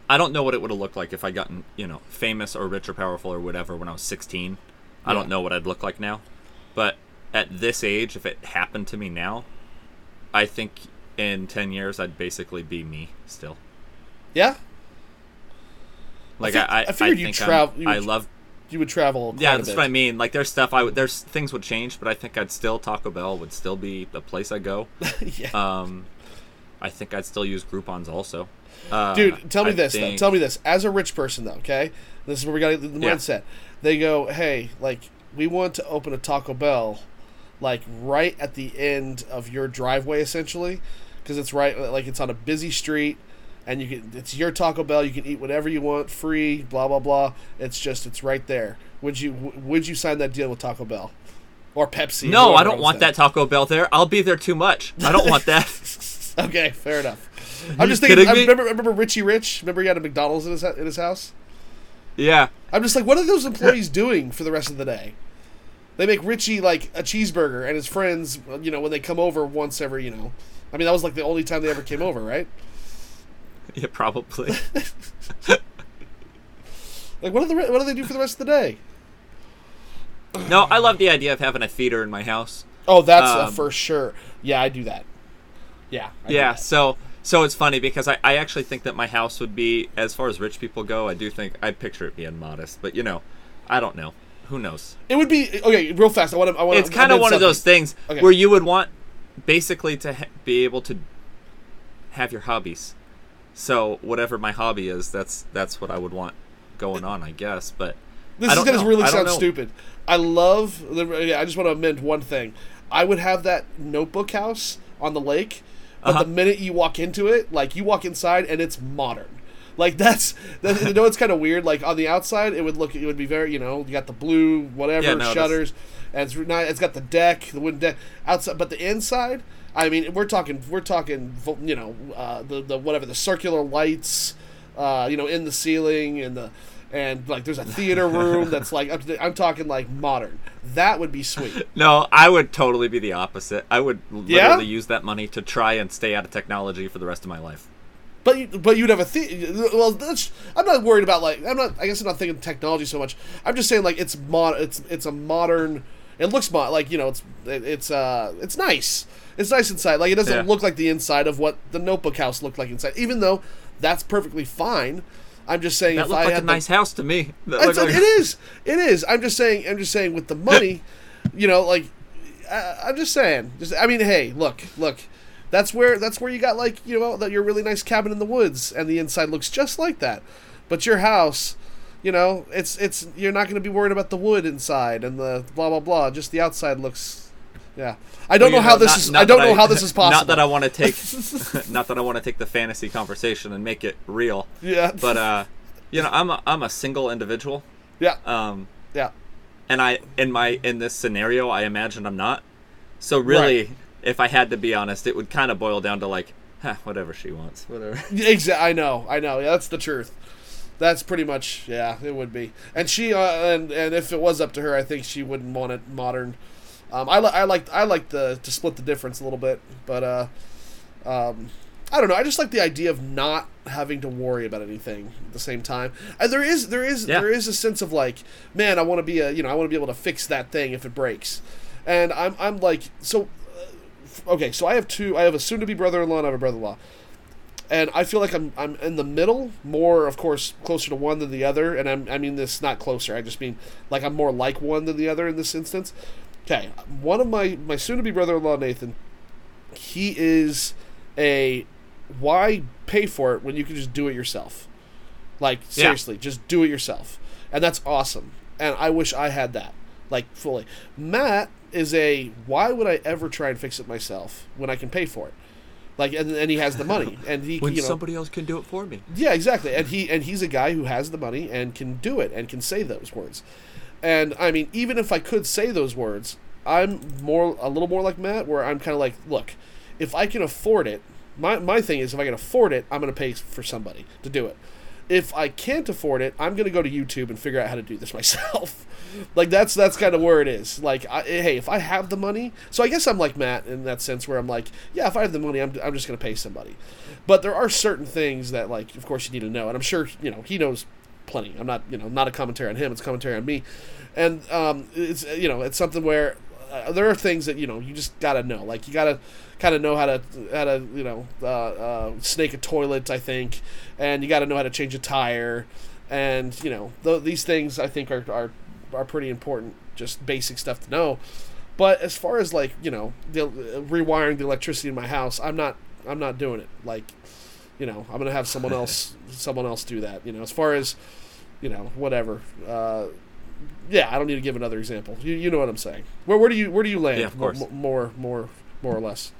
I don't know what it would have looked like if I gotten, you know, famous or rich or powerful or whatever when I was 16. I don't know what I'd look like now. But at this age, if it happened to me now, I think in 10 years I'd basically be me still. Yeah, Like fi- I, I, I figured think I'm- you I love you would travel. Yeah, that's what I mean. Like there's stuff I would there's things would change, but I think I'd still Taco Bell would still be the place I go. yeah. Um, I think I'd still use Groupon's also. Uh, Dude, tell me I this though. Tell me this. As a rich person though, okay? This is where we got the Yeah. mindset. They go, "Hey, like we want to open a Taco Bell like right at the end of your driveway essentially because it's right like it's on a busy street and you can it's your Taco Bell, you can eat whatever you want free, blah blah blah. It's just it's right there. Would you would you sign that deal with Taco Bell? Or Pepsi? No, I don't want that Taco Bell there. I'll be there too much. I don't want that. Okay, fair enough. I'm just thinking. I me? remember, remember Richie Rich. Remember he had a McDonald's in his in his house. yeah. I'm just like, what are those employees doing for the rest of the day? They make Richie like a cheeseburger, and his friends, you know, when they come over once every, you know, I mean, that was like the only time they ever came over, right? Yeah, probably. Like, what do the what do they do for the rest of the day? no, I love the idea of having a theater in my house. Oh, that's Um, for sure. Yeah, I do that. Yeah. I Yeah, that. so so it's funny because I, I actually think that my house would be as far as rich people go, I do think I picture it being modest, but you know, I don't know. Who knows? It would be okay. Real fast. I want to. I want. It's kind of one of those things Okay. where you would want basically to ha- be able to have your hobbies. So whatever my hobby is, that's that's what I would want going on, I guess. But This is gonna know. really sound know. stupid. I love. the- yeah, I just want to amend one thing. I would have that notebook house on the lake, but Uh-huh. the minute you walk into it, like you walk inside and it's modern. Like that's, that, you know, it's kind of weird. Like on the outside, it would look, it would be very, you know, you got the blue whatever Yeah, no, shutters, and it's not, it's got the deck, the wooden deck outside, but the inside. I mean, we're talking, we're talking, you know, uh, the the whatever the circular lights, uh, you know, in the ceiling and the and like there's a theater room that's like to, I'm talking like modern. That would be sweet. no, I would totally be the opposite. I would Yeah? literally use that money to try and stay out of technology for the rest of my life. But but you'd have a the well. That's, I'm not worried about like I'm not. I guess I'm not thinking technology so much. I'm just saying like it's mod. It's it's a modern. It looks mod like you know it's it, it's uh it's nice. It's nice inside. Like it doesn't Yeah. look like the inside of what the Notebook House looked like inside. Even though that's perfectly fine. I'm just saying That if looked I like a had the- nice house to me. That it's, like, it is it is I'm just saying. I'm just saying. With the money, you know, like I, I'm just saying. Just I mean, hey, look, look. That's where that's where you got like you know that your really nice cabin in the woods, and the inside looks just like that. But your house, you know, it's it's you're not going to be worried about the wood inside and the blah blah blah. Just the outside looks. Yeah, I don't Well, know you how this not- is. not I don't know how this is possible. Not that I want to take, not that I want to take the fantasy conversation and make it real. Yeah. But uh, you know, I'm a I'm a single individual. yeah, Um, yeah. and I in my in this scenario, I imagine I'm not. So really, Right. if I had to be honest, it would kind of boil down to like, huh, whatever she wants, whatever. Exactly. I know. I know. Yeah, that's the truth. That's pretty much. Yeah, it would be. And she uh, and and if it was up to her, I think she wouldn't want it modern. Um, I li- I like I like the to split the difference a little bit, but uh, um, I don't know. I just like the idea of not having to worry about anything at the same time. And there is there is Yeah. there is a sense of like, man, I want to be a you know I want to be able to fix that thing if it breaks, and I'm I'm like so. uh, Okay, so I have two. I have a soon-to-be brother-in-law and I have a brother-in-law, and I feel like I'm I'm in the middle, more of course closer to one than the other, and I'm I mean this not closer. I just mean like I'm more like one than the other in this instance. Okay, one of my my soon-to-be brother-in-law Nathan, he is a why pay for it when you can just do it yourself? Like seriously, just do it yourself, and that's awesome. And I wish I had that, like fully. Matt is a why would I ever try and fix it myself when I can pay for it? Like, and, and he has the money, and he When you know somebody else can do it for me. yeah, exactly. And he and he's a guy who has the money and can do it and can say those words. And I mean, even if I could say those words, I'm more a little more like Matt, where I'm kind of like, look, if I can afford it, my my thing is if I can afford it, I'm going to pay for somebody to do it. If I can't afford it, I'm going to go to YouTube and figure out how to do this myself. Like that's that's kind of where it is. Like, I, hey, if I have the money, so I guess I'm like Matt in that sense, where I'm like, yeah, if I have the money, I'm I'm just to pay somebody. But there are certain things that, like, of course, you need to know, and I'm sure you know he knows plenty. I'm not, you know, not a commentary on him; it's commentary on me, and um, it's you know, it's something where uh, there are things that you know you just gotta know. Like you gotta kind of know how to how to you know uh, uh, snake a toilet, I think, and you got to know how to change a tire, and you know th- these things I think are, are are pretty important, just basic stuff to know. But as far as like you know the, uh, rewiring the electricity in my house, I'm not I'm not doing it. Like you know I'm gonna have someone else someone else do that. You know as far as you know whatever. Uh, yeah, I don't need to give another example. You, you know what I'm saying. Where where do you where do you land? Yeah, of course. M- more more more or less.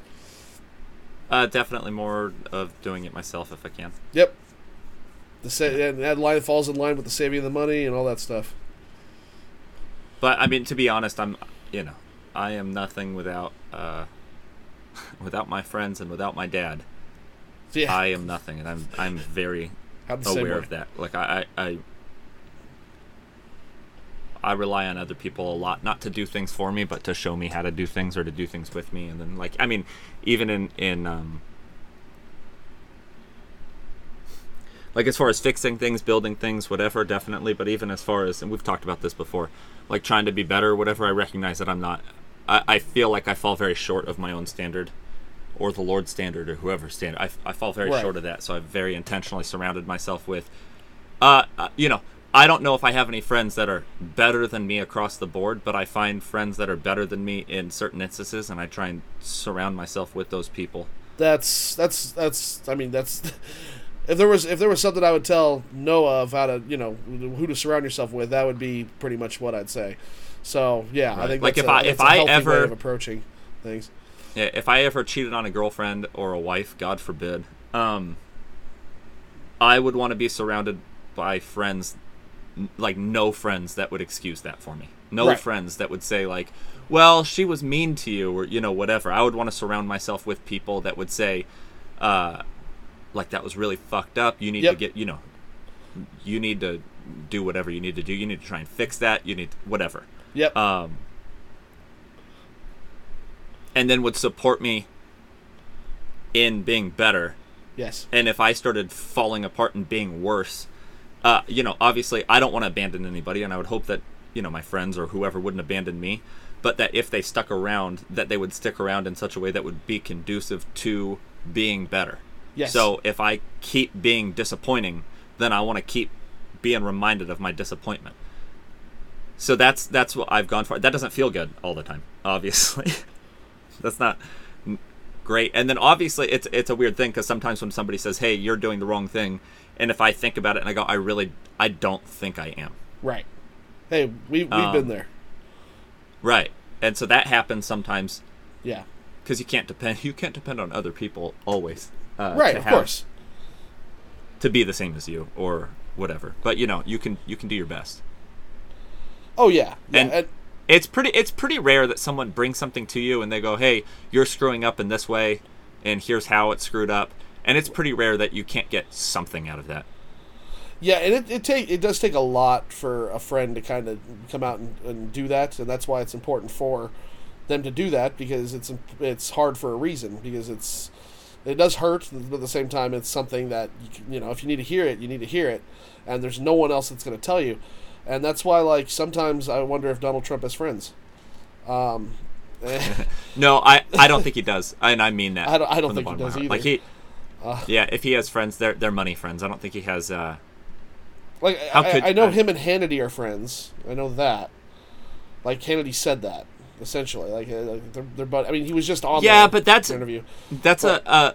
Uh, definitely more of doing it myself if I can. Yep. The sa- and that line falls in line with the saving of the money and all that stuff. But I mean, to be honest, I'm, you know, I am nothing without, uh, without my friends and without my dad. Yeah, I am nothing, and I'm I'm very I'm the same aware of that. Like I, I, I, I rely on other people a lot, not to do things for me, but to show me how to do things or to do things with me. And then, like, I mean, even in in um, like as far as fixing things, building things, whatever, definitely. But even as far as, and we've talked about this before, like trying to be better, whatever. I recognize that I'm not. I, I feel like I fall very short of my own standard. Or the Lord's standard, or whoever's standard. I, I fall very Right. short of that, so I've very intentionally surrounded myself with uh, uh, you know, I don't know if I have any friends that are better than me across the board, but I find friends that are better than me in certain instances, and I try and surround myself with those people. That's that's that's. I mean, that's. If there was if there was something I would tell Noah of how to you know who to surround yourself with, that would be pretty much what I'd say. So yeah, I think Like, that's if a, I- if I ever- of approaching things. Yeah, if I ever cheated on a girlfriend or a wife, God forbid, um, I would want to be surrounded by friends, like no friends that would excuse that for me. No Right. friends that would say like, "Well, she was mean to you," or you know, whatever. I would want to surround myself with people that would say, uh, like that was really fucked up. You need Yep. to get, you know, you need to do whatever you need to do. You need to try and fix that. You need whatever Yep. um, and then would support me in being better. yes. And if I started falling apart and being worse, uh, you know, obviously I don't want to abandon anybody, and I would hope that you know my friends or whoever wouldn't abandon me, but that if they stuck around, that they would stick around in such a way that would be conducive to being better. Yes. So if I keep being disappointing, then I want to keep being reminded of my disappointment. So that's that's what I've gone for. That doesn't feel good all the time, obviously. that's not great. And then obviously it's it's a weird thing because sometimes when somebody says, "Hey, you're doing the wrong thing," and if I think about it and I go, "I really, I don't think I am." Right. Hey, we we've Um, been there. Right. And so that happens sometimes Yeah. because you can't depend you can't depend on other people always. Uh, Right. to Of have- course. to be the same as you or whatever. But you know, you can you can do your best. Oh yeah. yeah. And- and- It's pretty it's pretty rare that someone brings something to you and they go, "Hey, you're screwing up in this way and here's how it's screwed up." And it's pretty rare that you can't get something out of that. Yeah, and it, it take it does take a lot for a friend to kind of come out and, and do that, and that's why it's important for them to do that because it's it's hard for a reason because it's It does hurt, but at the same time, it's something that you, can, you know if you need to hear it, you need to hear it, and there's no one else that's going to tell you, and that's why like sometimes I wonder if Donald Trump has friends. Um, no, I, I don't think he does, and I mean that. I don't, I don't think he does either. Like he, yeah, if he has friends, they're they're money friends. I don't think he has. Uh, Like I, could- I know him and Hannity are friends. I know that. Like Hannity said that essentially. Like, uh, like they're, they're but I mean he was just on. Yeah, the but that's- interview. that's a. Uh,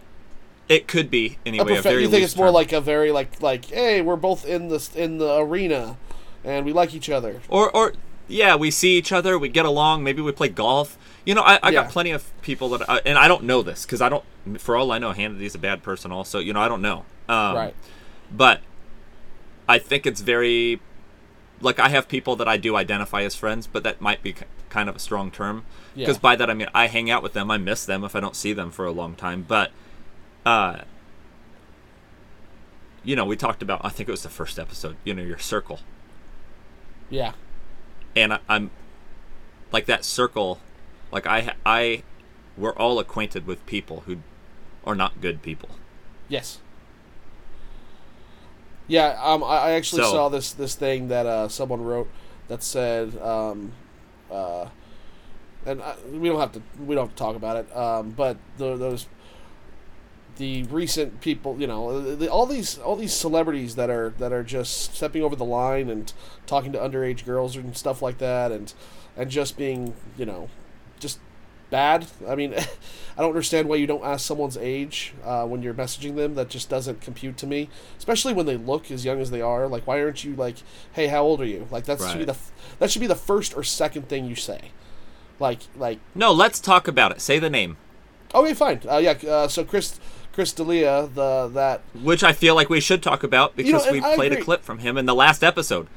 it could be anyway. A, profe- very you think it's more like a very like like hey we're both in the in the arena, and we like each other. or or yeah, we see each other, we get along. Maybe we play golf. You know, I, I Yeah. got plenty of people that, I, and I don't know this because I don't. For all I know, Hannity's a bad person. Also, you know, I don't know. Um, right. But I think it's very like I have people that I do identify as friends, but that might be kind of a strong term because Yeah. by that I mean I hang out with them, I miss them if I don't see them for a long time. But uh, you know, we talked about I think it was the first episode. You know, your circle, Yeah. and I, I'm like that circle. Like I I we're all acquainted with people who are not good people. Yes. Yeah, um, I, I actually So- saw this this thing that uh, someone wrote that said, um, uh, and I, we don't have to we don't have to talk about it, um, but the, those the recent people, you know, the, all these all these celebrities that are that are just stepping over the line and talking to underage girls and stuff like that, and and just being, you know, just bad. I mean, I don't understand why you don't ask someone's age uh, when you're messaging them. That just doesn't compute to me, especially when they look as young as they are. Like, why aren't you like, "Hey, how old are you?" Like that should be the that should be the first or second thing you say. Like, like, No, let's talk about it. Say the name. okay, fine, uh, yeah. Uh, so Chris Chris D'Elia, the that which I feel like we should talk about You know, because we I played a clip from him in the last episode.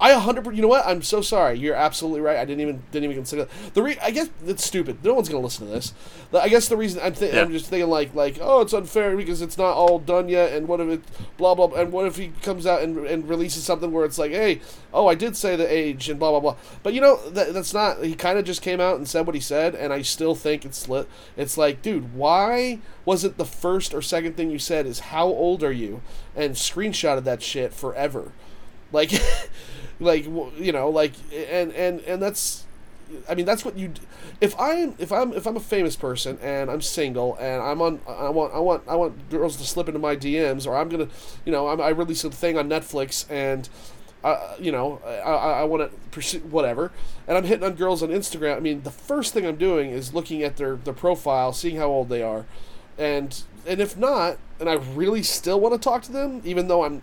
I a hundred. per- You know what? I'm so sorry. You're absolutely right. I didn't even didn't even consider that. the. Re- I guess it's stupid. No one's gonna listen to this. I guess the reason I'm th- I'm just thinking like like oh it's unfair because it's not all done yet and what if it blah blah blah, and what if he comes out and, and releases something where it's like hey oh I did say the age and blah blah blah. But you know that, that's not. He kind of just came out and said what he said, and I still think it's lit. It's like dude, why was it the first or second thing you said is how old are you and screenshotted that shit forever like like you know like and and and that's i mean that's what you if i'm if i'm if i'm a famous person and i'm single and i'm on i want i want i want girls to slip into my dms or i'm gonna you know I'm, i release a thing on netflix and uh, you know, I, I, I want to pursue whatever, and I'm hitting on girls on Instagram. I mean, the first thing I'm doing is looking at their, their profile, seeing how old they are, and and if not, and I really still want to talk to them, even though I'm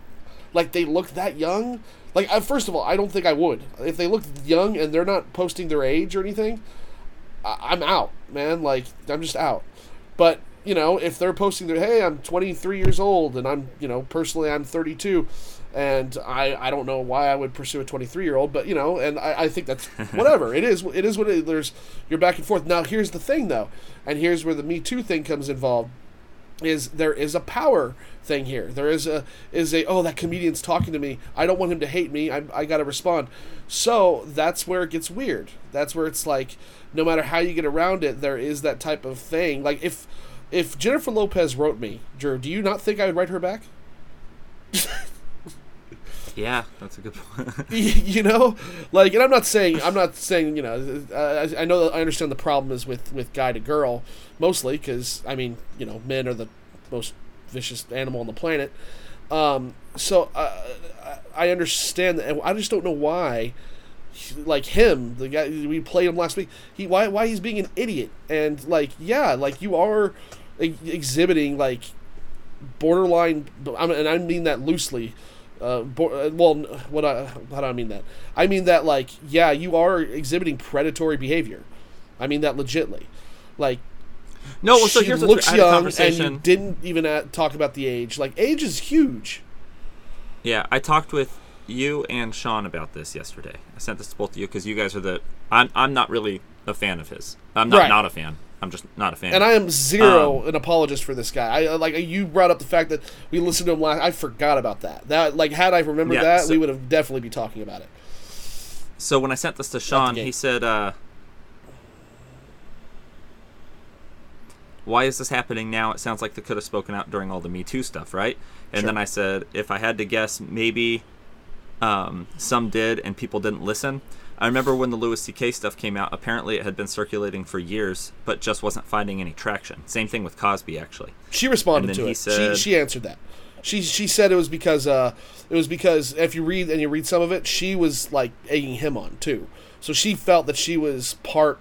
like they look that young. Like, I, first of all, I don't think I would. If they look young and they're not posting their age or anything, I, I'm out, man. Like, I'm just out. But you know, if they're posting their, hey, I'm 23 years old, and I'm, you know, personally, I'm 32, and I, I don't know why I would pursue a 23 year old, but you know, and I, I think that's whatever it is. It is what it is. There's you're back and forth. Now, here's the thing, though, and here's where the Me Too thing comes involved is there is a power thing here. There is a is a oh that comedian's talking to me. I don't want him to hate me. I I got to respond. So that's where it gets weird. That's where it's like no matter how you get around it, there is that type of thing. Like if if Jennifer Lopez wrote me, Drew, do you not think I would write her back? Yeah, that's a good point. you know? Like and i'm not saying i'm not saying you know I, I know i understand the problem is with with guy to girl mostly because i mean you know men are the most vicious animal on the planet. Um so uh, i understand that i just don't know why like him the guy we played him last week he why why he's being an idiot. And like yeah like you are exhibiting like borderline and i mean that loosely uh, bo- uh, well, what I, how do I mean that? I mean that like, yeah, you are exhibiting predatory behavior. I mean that legitly. Like, no, well, so here's looks a, I had a young, and you didn't even uh talk about the age. Like, age is huge. Yeah, I talked with you and Sean about this yesterday. I sent this to both of you because you guys are the. I'm I'm not really a fan of his. I'm not Right. not a fan. I'm just not a fan. And I am zero Um, an apologist for this guy. I like you brought up the fact that we listened to him last. I forgot about that. That like had I remembered Yeah, that, so- we would have definitely be talking about it. so when I sent this to Sean, he said, uh, why is this happening now? It sounds like they could have spoken out during all the Me Too stuff, right? And Sure. then I said, if I had to guess, maybe um, some did and people didn't listen. I remember when the Louis C.K. stuff came out. Apparently, it had been circulating for years, but just wasn't finding any traction. Same thing with Cosby, actually. She responded to it. said- she she answered that. She she said it was because uh it was because if you read and you read some of it, she was like egging him on too. So she felt that she was part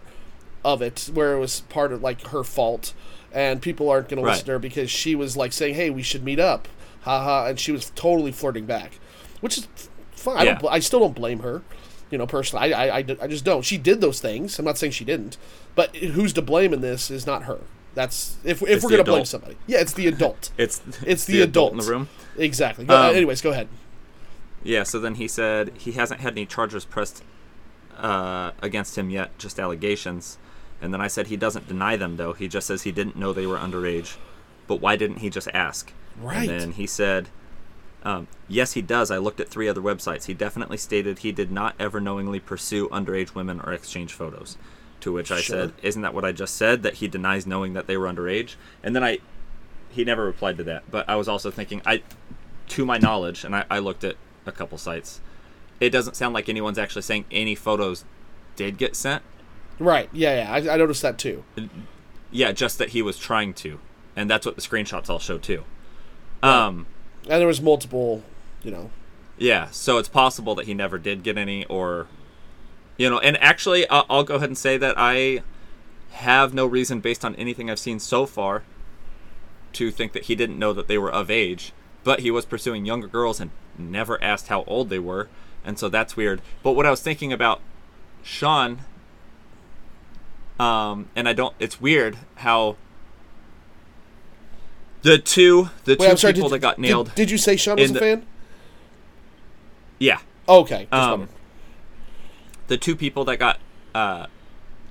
of it, where it was part of like her fault, and people aren't going to listen to her because she was like saying, "Hey, we should meet up," haha, and she was totally flirting back, which is fine. I, Yeah. don't, I still don't blame her. You know, personally, I, I, I, just don't. She did those things. I'm not saying she didn't, but who's to blame in this is not her. That's if, if It's we're gonna blame somebody. Yeah, it's the adult. It's It's the, adult adult in the room. Exactly. Go, Um, anyways, go ahead. Yeah, so then he said he hasn't had any charges pressed uh, against him yet, just allegations. And then I said he doesn't deny them, though. He just says he didn't know they were underage. But why didn't he just ask? Right. And then he said, um, yes, he does. I looked at three other websites. He definitely stated he did not ever knowingly pursue underage women or exchange photos. To which I Sure. said, isn't that what I just said? That he denies knowing that they were underage? And then I, he never replied to that. But I was also thinking, I, to my knowledge, and I, I looked at a couple sites, it doesn't sound like anyone's actually saying any photos did get sent. Right. Yeah, yeah. I, I noticed that too. Yeah, just that he was trying to, and that's what the screenshots all show too. Um, And there was multiple, you know. yeah, so it's possible that he never did get any, or, you know, and actually, I'll, I'll go ahead and say that I have no reason, based on anything I've seen so far, to think that he didn't know that they were of age, but he was pursuing younger girls and never asked how old they were, and so that's weird. But what I was thinking about Sean, um, and I don't, it's weird how the two, the Wait, two sorry. people Did, that got nailed, Did, you say Sean was a the- fan? yeah, Oh, okay. Um, the two people that got uh,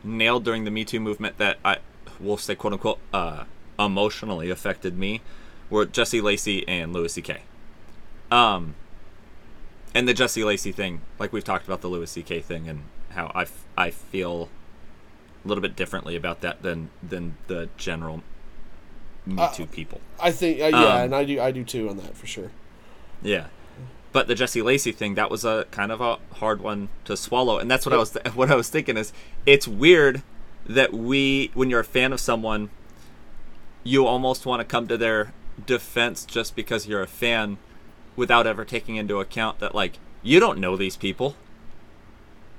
nailed during the Me Too movement that I will say quote unquote uh, emotionally affected me were Jesse Lacey and Louis C.K. Um, and the Jesse Lacey thing, like we've talked about the Louis C.K. thing and how I, f- I feel a little bit differently about that than than the general Me Uh, Too people. I think, uh, yeah, um, and I do, I do too on that for sure. Yeah. But the Jesse Lacey thing, that was a kind of a hard one to swallow, and that's what I was what I was thinking is it's weird that we when you're a fan of someone you almost want to come to their defense just because you're a fan without ever taking into account that like you don't know these people.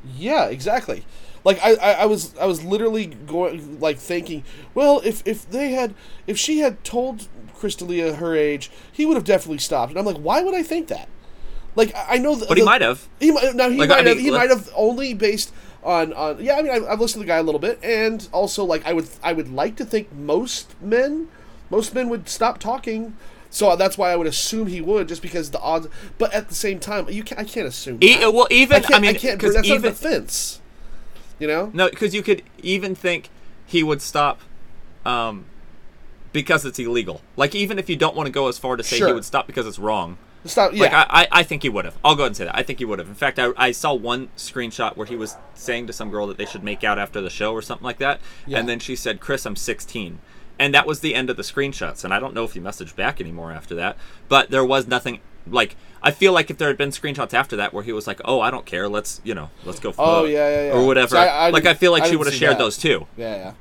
Yeah, exactly. Like I, I, I was I was literally going like thinking, well, if if they had if she had told Chris D'Elia her age, he would have definitely stopped. And I'm like, why would I think that? Like I I know, the, But he the- might have. He might now he Like, might I have he might have only based on on yeah. I mean, I, I've listened to the guy a little bit, and also like I would I would like to think most men most men would stop talking. So that's why I would assume he would, just because the odds. But at the same time, you can I can't assume. E- well, even I can't. I, mean, can't. because That's not a even defense. You know. No, because you could even think he would stop um, because it's illegal. Like, even if you don't want to go as far to say Sure. he would stop because it's wrong. Stop. Yeah. Like, I, I, I think he would have. I'll go ahead and say that. I think he would have. In fact, I, I saw one screenshot where he was saying to some girl that they should make out after the show or something like that. Yeah. And then she said, Chris, I'm 16. And that was the end of the screenshots. And I don't know if he messaged back anymore after that. But there was nothing. Like, I feel like if there had been screenshots after that where he was like, oh, I don't care. Let's, you know, let's go. Oh, yeah, yeah, yeah. Or whatever. See, I- I like, I feel like I she would have shared that. those too. yeah. Yeah.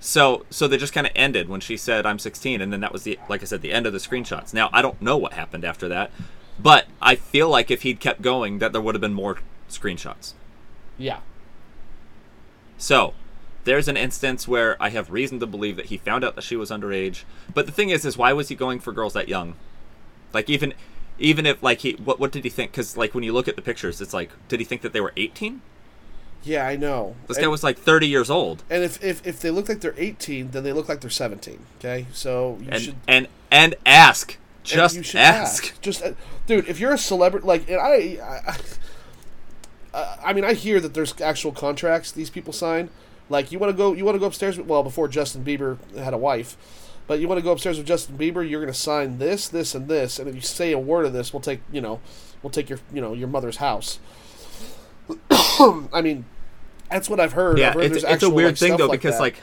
So so they just kind of ended when she said I'm 16 and then that was the like I said the end of the screenshots. Now I don't know what happened after that, but I feel like if he'd kept going that there would have been more screenshots. Yeah. So, there's an instance where I have reason to believe that he found out that she was underage. But the thing is is why was he going for girls that young? Like even even if like he what what did he think cuz like when you look at the pictures it's like did he think that they were 18? Yeah, I know. This and, guy was like 30 years old. and if, if if they look like they're 18, then they look like they're 17. Okay, so you And should and and ask. and Just you should ask. Just, uh, dude, if you're a celebrity, like, and I, I, I, I mean, I hear that there's actual contracts these people sign. Like, you want to go, you want to go upstairs. Well, before Justin Bieber had a wife, but you want to go upstairs with Justin Bieber, you're going to sign this, this, and this, and if you say a word of this, we'll take, you know, we'll take your, you know, your mother's house. I mean, that's what I've heard. Yeah, I've heard it's, it's a weird like, thing though like because that. like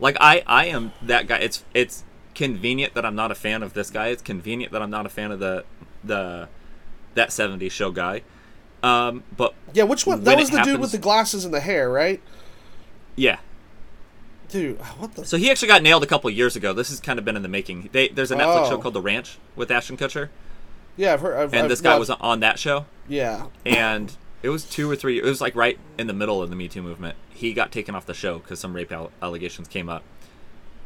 Like I I am that guy. It's it's convenient that I'm not a fan of this guy. It's convenient that I'm not a fan of the the that 70s show guy. Um, but Yeah, which one? That was the dude with the glasses and the hair, right? yeah. Dude, what the? So he actually got nailed a couple years ago. This has kind of been in the making. They, there's a Netflix Oh. show called The Ranch with Ashton Kutcher, yeah, I've heard. I've, and I've- this guy well, was on that show. Yeah, and it was two or three. It was like right in the middle of the Me Too movement. He got taken off the show because some rape al- allegations came up,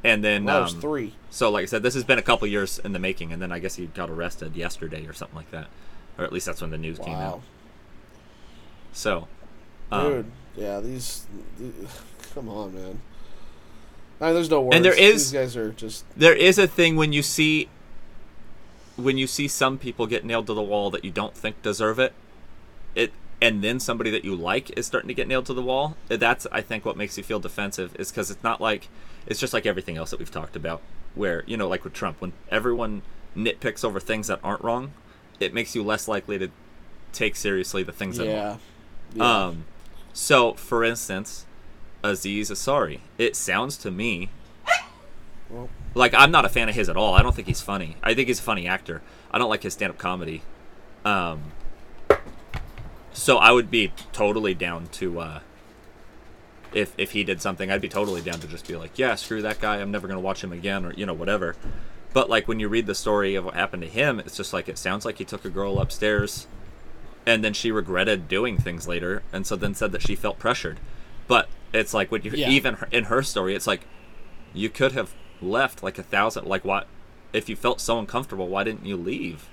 and then was um, three. so like I said, this has been a couple years in the making, and then I guess he got arrested yesterday or something like that, or at least that's when the news came out. Wow, So, um, dude. Yeah, these. th- Come on, man. There's no words. And there is- These guys are just. there is a thing when you see when you see some people get nailed to the wall that you don't think deserve it it and then somebody that you like is starting to get nailed to the wall that's i think what makes you feel defensive is because it's not like it's just like everything else that we've talked about where you know like with trump when everyone nitpicks over things that aren't wrong it makes you less likely to take seriously the things that are wrong. Yeah. yeah. Um, so for instance, Aziz Ansari, it sounds to me Well- like I'm not a fan of his at all. I don't think he's funny. I think he's a funny actor. I don't like his stand-up comedy. Um, so I would be totally down to uh, if if he did something, I'd be totally down to just be like, yeah, screw that guy. I'm never gonna watch him again, or you know whatever. But like when you read the story of what happened to him, it's just like it sounds like he took a girl upstairs and then she regretted doing things later and so then said that she felt pressured but it's like when you Yeah. even in her story it's like you could have left like a thousand like what if you felt so uncomfortable why didn't you leave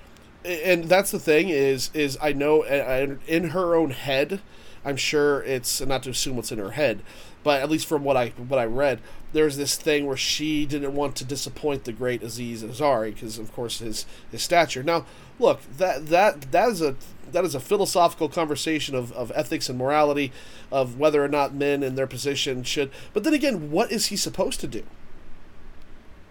and that's the thing is is I know in her own head, I'm sure it's not to assume what's in her head, but at least from what I what I read, there's this thing where she didn't want to disappoint the great Aziz Ansari because of course his his stature. Now, look that that that is a that is a philosophical conversation of, of ethics and morality, of whether or not men in their position should. But then again, what is he supposed to do?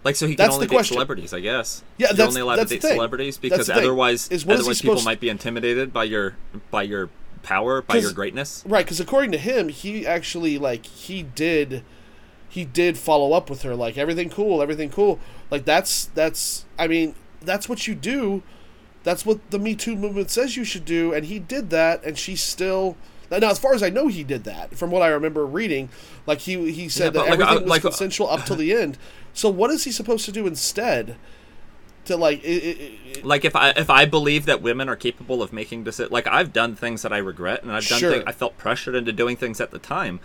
like so he That's can only the date question. celebrities i guess Yeah, you're that's- only allowed that's to date celebrities because otherwise Is what is he otherwise people supposed- might be intimidated by your by your power by your greatness Right, because according to him, he actually like he did, he did follow up with her like everything cool, everything cool. Like that's that's I mean that's what you do. That's what the Me Too movement says you should do, and he did that, and she still. Now, as far as I know, he did that. From what I remember reading, like he he said Yeah, that like, everything uh, was like, uh, consensual up till the end. So what is he supposed to do instead? To like, it, it, it, like if I if I believe that women are capable of making decisions, like I've done things that I regret, and I've done Sure. things I felt pressured into doing things at the time.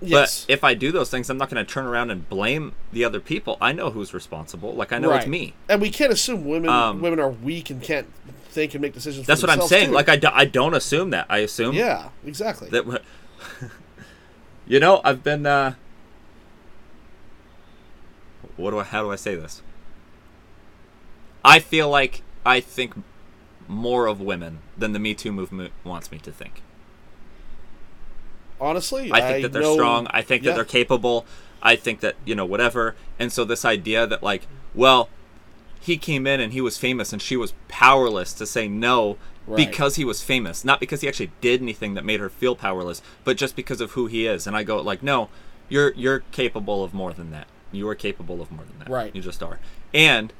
Yes, But if I do those things, I'm not going to turn around and blame the other people. I know who's responsible. Like I know it's me. And we can't assume women Um, women are weak and can't think and make decisions. That's what I'm saying. too. Like I, do, I don't assume that. I assume yeah, exactly. that. you know, I've been. uh What do I? How do I say this? I feel like I think more of women than the Me Too movement wants me to think. Honestly, I think that they're know- strong. I think that they're capable. I think that you know whatever. And so this idea that like, well, he came in and he was famous and she was powerless to say no Right. because he was famous, not because he actually did anything that made her feel powerless, but just because of who he is. And I go like, no, you're you're capable of more than that. You are capable of more than that. Right. You just are. And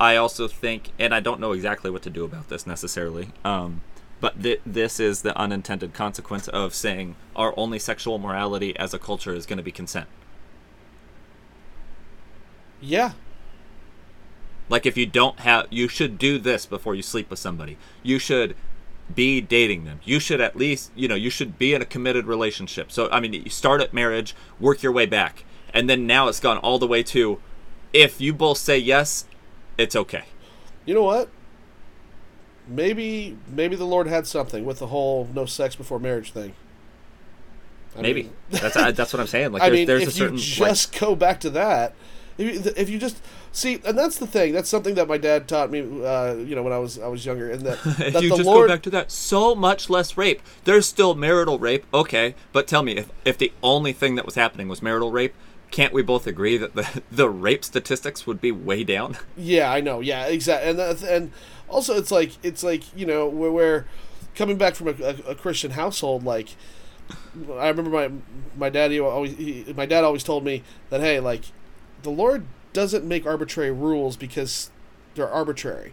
I also think, and I don't know exactly what to do about this necessarily, um, but th- this is the unintended consequence of saying our only sexual morality as a culture is going to be consent. Yeah, Like if you don't have, you should do this before you sleep with somebody. You should be dating them. You should at least, you know, you should be in a committed relationship. So I mean, you start at marriage, work your way back, and then now it's gone all the way to, if you both say yes, it's okay. you know what? Maybe maybe the Lord had something with the whole no sex before marriage thing. I Maybe mean- that's I, that's what I'm saying. Like I there's, mean, there's if a certain you like, just go back to that, if you, if you just see, and that's the thing. That's something that my dad taught me. Uh, you know, when I was I was younger, and that, if that you the just Lord. go back to that, so much less rape. There's still marital rape, okay, but tell me if if the only thing that was happening was marital rape, can't we both agree that the the rape statistics would be way down? Yeah, I know. Yeah, exactly. And and also, it's like it's like you know where, where coming back from a, a, a Christian household, like I remember my my daddy always he, my dad always told me that hey, like the Lord doesn't make arbitrary rules because they're arbitrary.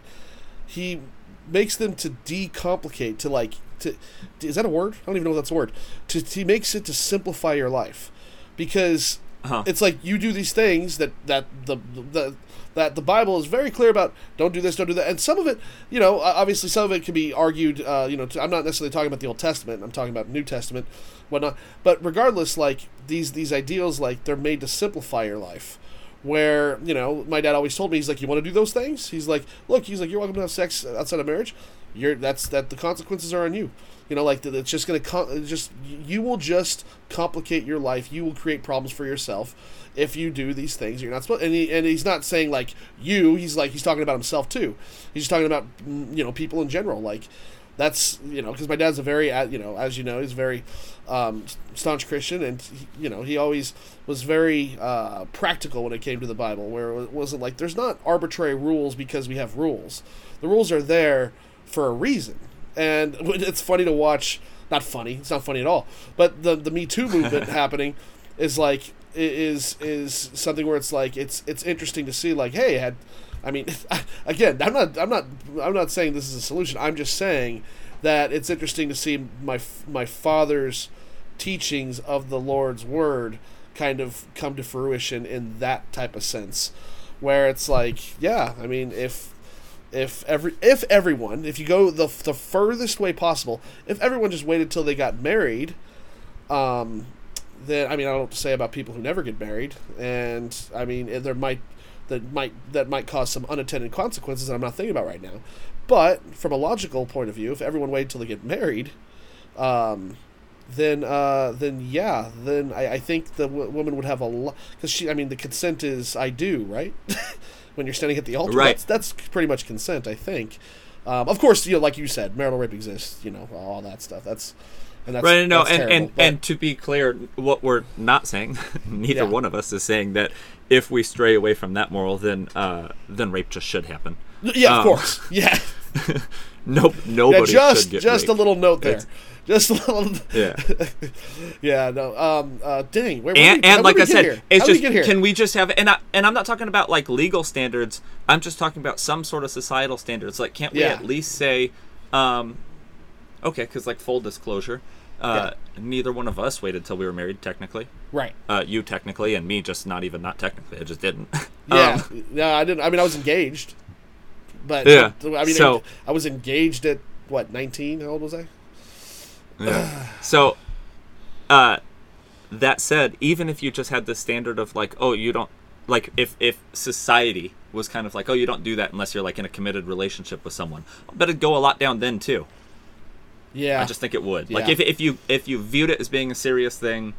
He makes them to decomplicate to like to is that a word? I don't even know if that's a word. To he makes it to simplify your life because Huh. it's like you do these things that that the the that the Bible is very clear about. Don't do this, don't do that, and some of it, you know, obviously some of it can be argued. Uh, you know, i I'm not necessarily talking about the Old Testament. I'm talking about New Testament, whatnot. But regardless, like these these ideals, like they're made to simplify your life. Where you know, my dad always told me, he's like, you want to do those things? He's like, look, he's like, you're welcome to have sex outside of marriage. You're that's that the consequences are on you. You know, like it's just gonna com- just you will just complicate your life. You will create problems for yourself if you do these things you're not supposed. And he, and he's not saying like you. He's like he's talking about himself too. He's just talking about mm, you know people in general. Like that's you know because my dad's a very you know as you know he's very um, staunch Christian and he, you know he always was very uh, practical when it came to the Bible where it wasn't like there's not arbitrary rules because we have rules. The rules are there for a reason, and it's funny to watch. Not funny. It's not funny at all. But the the Me Too movement happening is like is is something where it's like it's it's interesting to see like hey had I mean again I'm not I'm not I'm not saying this is a solution I'm just saying that it's interesting to see my my father's teachings of the Lord's word kind of come to fruition in that type of sense where it's like yeah I mean if if every if everyone if you go the the furthest way possible if everyone just waited till they got married um then I mean I don't know what to say about people who never get married and I mean there might that might that might cause some unintended consequences that I'm not thinking about right now. But from a logical point of view if everyone waited till they get married um then uh then yeah then I, I think the w- woman would have a lot because she I mean the consent is I do right when you're standing at the altar. Right. that's that's pretty much consent I think. Um, of course you know like you said marital rape exists you know all that stuff. That's and that's right no and terrible, and, but- and to be clear what we're not saying neither Yeah. one of us is saying that if we stray away from that moral then uh then rape just should happen. Yeah of um, course. Yeah nope yeah nobody just should get just a little note there It's- just a little yeah yeah no um uh dang where, and we, and like I said, here? it's How just can we just have and I and I'm not talking about like legal standards. I'm just talking about some sort of societal standards. Like, can't we Yeah. at least say, um, okay, because like full disclosure, uh, neither one of us waited till we were married. Technically, right uh, you technically, and me just not even not technically. I just didn't. yeah Um, yeah I didn't I mean I was engaged but Yeah, I mean so- I was engaged at what 19 how old was I Yeah. so, uh, that said, even if you just had the standard of like, oh, you don't like if if society was kind of like, oh, you don't do that unless you're like in a committed relationship with someone, I bet it'd go a lot down then too. yeah I just think it would. Like if if you if you viewed it as being a serious thing,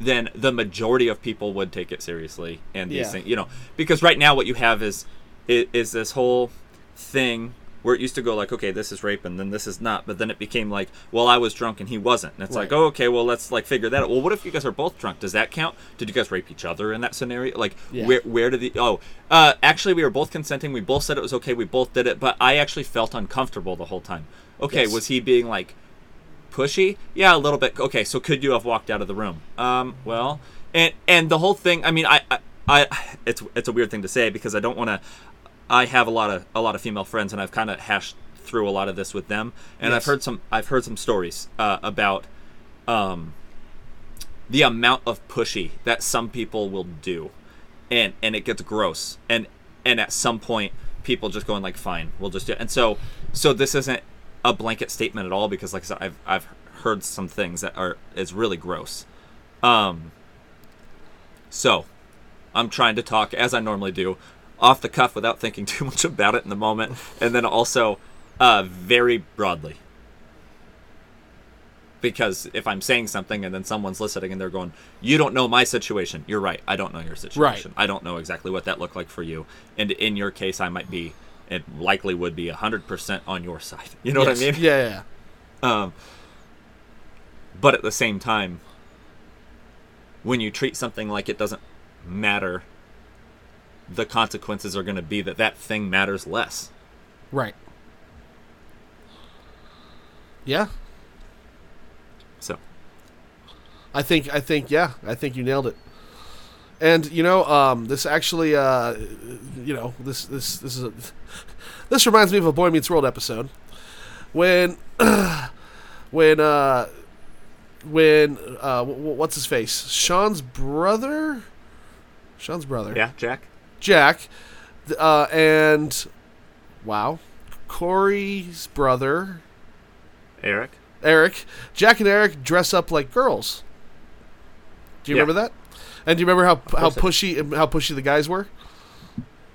then the majority of people would take it seriously and these Yeah. things, you know, because right now what you have is is, is this whole thing where it used to go like, okay, this is rape and then this is not, but then it became like, well, I was drunk and he wasn't, and it's like, oh, okay, well, let's like figure that out. Well, what if you guys are both drunk? Does that count? Did you guys rape each other in that scenario? Like, Yeah. where where did the oh, uh, actually, we were both consenting. We both said it was okay. We both did it, but I actually felt uncomfortable the whole time. Okay, Yes. was he being like pushy? Yeah, a little bit. Okay, so could you have walked out of the room? Um, well, and and the whole thing. I mean, I, I, I it's it's a weird thing to say because I don't want to. I have a lot of a lot of female friends, and I've kind of hashed through a lot of this with them, and I've heard some I've heard some stories uh, about um, the amount of pushy that some people will do, and and it gets gross, and and at some point people just going like, fine, we'll just do it, and so so this isn't a blanket statement at all because like I said, I've I've heard some things that are is really gross, um. So, I'm trying to talk as I normally do, off the cuff without thinking too much about it in the moment, and then also uh, very broadly. Because if I'm saying something and then someone's listening and they're going, "You don't know my situation," you're right. I don't know your situation. I don't know exactly what that looked like for you, and in your case, I might be, it likely would be hundred percent on your side. You know Yes. what I mean? yeah yeah Um, but at the same time, when you treat something like it doesn't matter, the consequences are going to be that that thing matters less. right yeah So I think I think yeah, I think you nailed it. And you know, um, this actually, uh, you know, this this this is a, this reminds me of a Boy Meets World episode when when uh, when uh, what's his face? Sean's brother, Sean's brother, yeah, Jack. Jack, uh, and wow, Corey's brother, Eric. Eric. Jack and Eric dress up like girls. Do you Yeah. remember that? And do you remember how how pushy how pushy the guys were?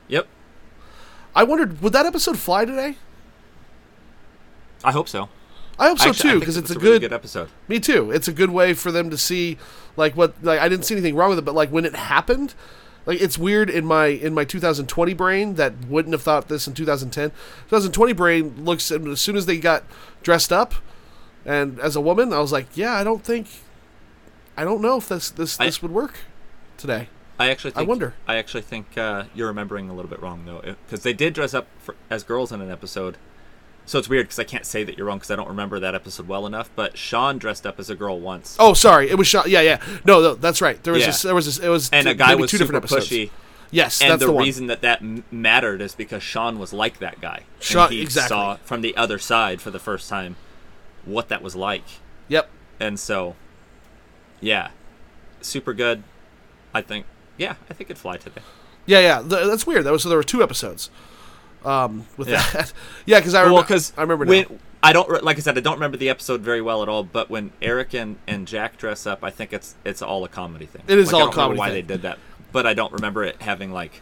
Yep. I wondered would that episode fly today? I hope so. I hope so Actually, too because it's a really good, good episode. me too. It's a good way for them to see like what like I didn't see anything wrong with it, but like when it happened, like it's weird in my in my 2020 brain that wouldn't have thought this in 2010. 2020 brain looks as soon as they got dressed up and as a woman, I was like, yeah, I don't think I don't know if this this I- this would work today. I actually I wonder. I actually think uh, you're remembering a little bit wrong though, because they did dress up for, as girls in an episode. So it's weird because I can't say that you're wrong because I don't remember that episode well enough. But Sean dressed up as a girl once, Oh, sorry, it was shot. Yeah, yeah. No, no, that's right. There was Yeah. this, there was this, it was and a guy was two different episodes. pushy. Yes, And that's the, the, reason that that mattered is because Sean was like that guy. Sean- he exactly. saw from the other side for the first time what that was like. Yep. And so, yeah, super good. I think, yeah, I think it'd fly today. Yeah, yeah. Th- that's weird. That was so there were two episodes. Um, with Yeah. that, yeah, because I well, remember. because I remember now. when I don't like I said, I don't remember the episode very well at all. But when Eric and, and Jack dress up, I think it's it's all a comedy thing. It is Like, all I a don't remember comedy Why thing. they did that, but I don't remember it having like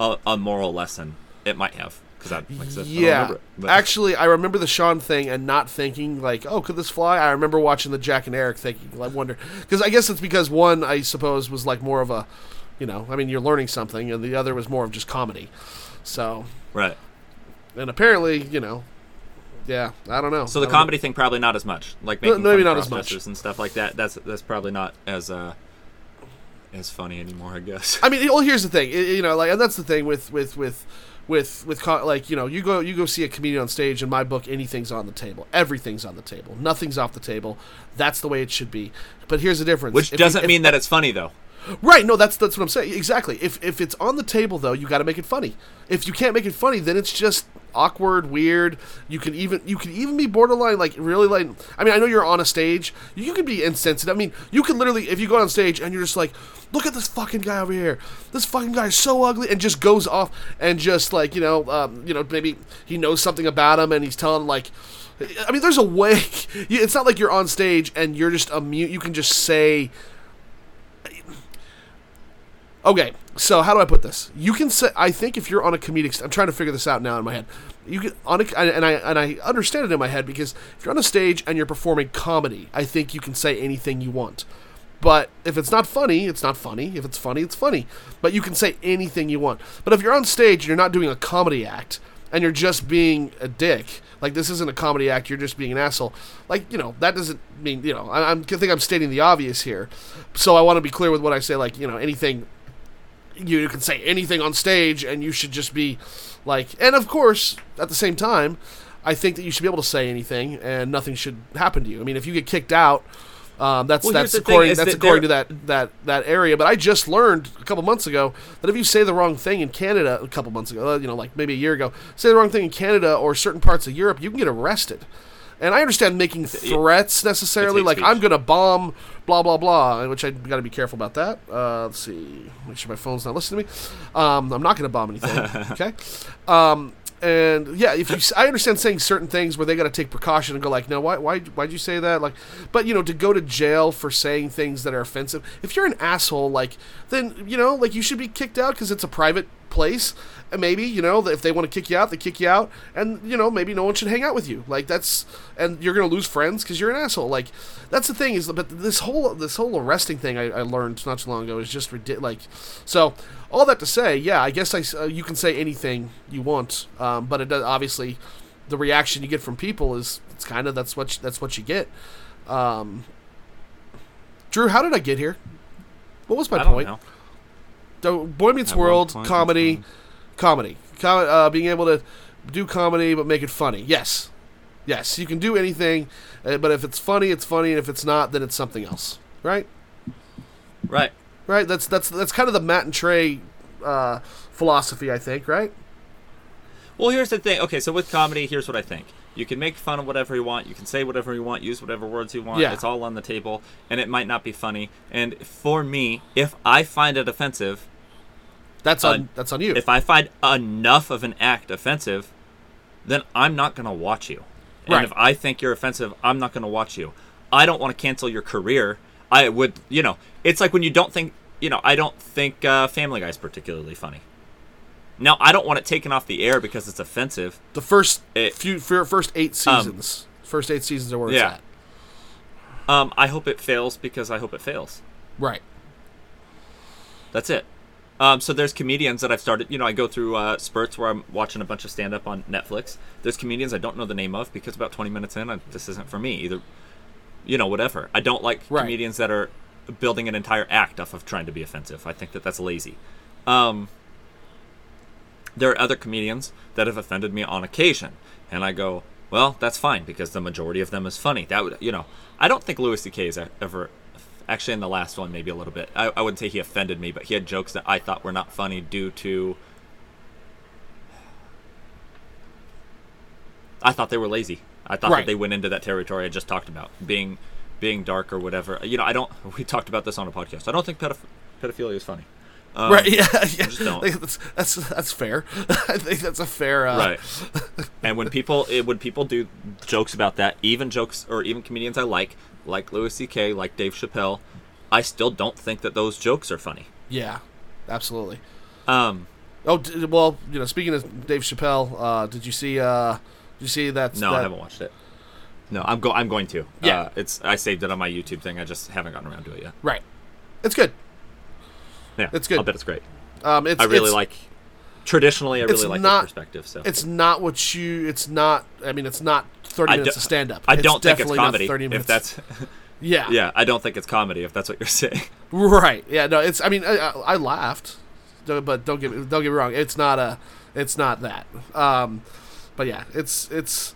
a, a moral lesson. It might have because I like I said, I don't Yeah, remember it, actually, I remember the Sean thing and not thinking like, "Oh, could this fly?" I remember watching the Jack and Eric thinking, I wonder, because I guess it's because one, I suppose, was like more of a, you know, I mean, you're learning something, and the other was more of just comedy. So, right. And apparently, you know, yeah, I don't know. So the don't know. comedy thing probably not as much, like No, maybe not as much. and stuff like that. That's that's probably not as uh as funny anymore, I guess. I mean, well, here's the thing, i- you know, like, and that's the thing with with with with with co- like, you know, you go you go see a comedian on stage. In my book, anything's on the table, everything's on the table, nothing's off the table. That's the way it should be. But here's the difference. Which If doesn't if- mean that it's funny though. Right. No, that's that's what I'm saying. Exactly. If if it's on the table though, you got to make it funny. If you can't make it funny, then it's just awkward, weird. You can even you can even be borderline like really like. I mean, I know you're on a stage. You can be insensitive. I mean, you can literally if you go on stage and you're just like, look at this fucking guy over here. This fucking guy is so ugly, and just goes off and just like you know, um, you know, maybe he knows something about him and he's telling like. I mean, there's a way. It's not like you're on stage and you're just a mute. You can just say Okay, so how do I put this? You can say I think if you're on a comedic, st- I'm trying to figure this out now in my head. You can on a, and I and I understand it in my head because if you're on a stage and you're performing comedy, I think you can say anything you want. But if it's not funny, it's not funny. If it's funny, it's funny. But you can say anything you want. But if you're on stage and you're not doing a comedy act and you're just being a dick, like this isn't a comedy act, you're just being an asshole. Like you know that doesn't mean you know I, I think I'm stating the obvious here. So I want to be clear with what I say. Like you know anything you can say anything on stage and you should just be like and of course at the same time i think that you should be able to say anything and nothing should happen to you. I mean if you get kicked out um, that's Well, that's according that's that according to that that that area. But i just learned a couple months ago that if you say the wrong thing in canada a couple months ago uh, you know like maybe a year ago say the wrong thing in canada or certain parts of europe you can get arrested and I understand making threats necessarily, like speech. I'm gonna bomb, blah blah blah, which I got to be careful about that. Uh, let's see, make sure my phone's not listening to me. Um, I'm not gonna bomb anything. okay. Um, and yeah, if you, I understand saying certain things where they got to take precaution and go like, no, why, why, why'd you say that? Like, but you know, to go to jail for saying things that are offensive. If you're an asshole, like, then you know, like you should be kicked out because it's a private place. And maybe you know, if they want to kick you out, they kick you out, and you know, maybe no one should hang out with you. Like that's, and you're gonna lose friends because you're an asshole. Like that's the thing is, but this whole this whole arresting thing I, I learned not too long ago is just ridiculous. Like, so all that to say, yeah, I guess I uh, you can say anything you want, um, but it does, obviously the reaction you get from people is it's kind of that's what you, that's what you get. Um, Drew, how did I get here? What was my I don't point? know. The Boy Meets At World point, comedy, comedy, Com- uh, being able to do comedy but make it funny. Yes, Yes, you can do anything, uh, but if it's funny, it's funny, and if it's not, then it's something else. Right? Right. Right. That's that's that's kind of the Matt and Trey uh, philosophy, I think. Right? Well, here's the thing. Okay, so with comedy, here's what I think. You can make fun of whatever you want. You can say whatever you want. Use whatever words you want. Yeah. It's all on the table, and it might not be funny. And for me, if I find it offensive, That's Uh, on that's on you. if I find enough of an act offensive, then I'm not going to watch you. And Right. if I think you're offensive, I'm not going to watch you. I don't want to cancel your career. I would, you know, it's like when you don't think, you know, I don't think uh, Family Guy is particularly funny. Now, I don't want it taken off the air because it's offensive. the first it- few fir- first eight seasons, first eight seasons are where it's Yeah. at. Um, I hope it fails because I hope it fails. Right. That's it. Um, so there's comedians that I've started. You know, I go through uh, spurts where I'm watching a bunch of stand up on Netflix. There's comedians I don't know the name of because about 20 minutes in, I, this isn't for me. Either, you know, whatever. I don't like Right. comedians that are building an entire act off of trying to be offensive. I think that that's lazy. Um, there are other comedians that have offended me on occasion, and I go, well, that's fine because the majority of them is funny. That would, you know, I don't think Louis C.K. has ever, actually in the last one maybe a little bit. I, I wouldn't say he offended me, but he had jokes that I thought were not funny due to. I thought they were lazy. I thought Right. that they went into that territory I just talked about, being being dark or whatever. You know, I don't. We talked about this on a podcast. I don't think pedoph- pedophilia is funny. Um, right. Yeah. yeah. just don't. Like, That's, that's that's fair. I think that's a fair. Uh, right and when people it, when people do jokes about that even jokes or even comedians i like like louis ck like dave chappelle i still don't think that those jokes are funny Yeah. Absolutely. um Oh d- well, you know, speaking of Dave Chappelle, uh, did you see? Uh, did you see that? no that, i haven't watched it no i'm go i'm going to Yeah. uh, it's i saved it on my youtube thing i just haven't gotten around to it yet Right. It's good. yeah It's good. i'll bet it's great Um, it's, i really it's, like traditionally i really like not- the perspective so It's not what you. It's not. I mean, it's not thirty I minutes of stand up. i don't think it's comedy Thirty minutes. if that's yeah. yeah i don't think it's comedy if that's what you're saying Right. Yeah. No. It's. I mean, I, I I laughed, but don't get me don't get me wrong. It's not a. It's not that. Um, but yeah, it's it's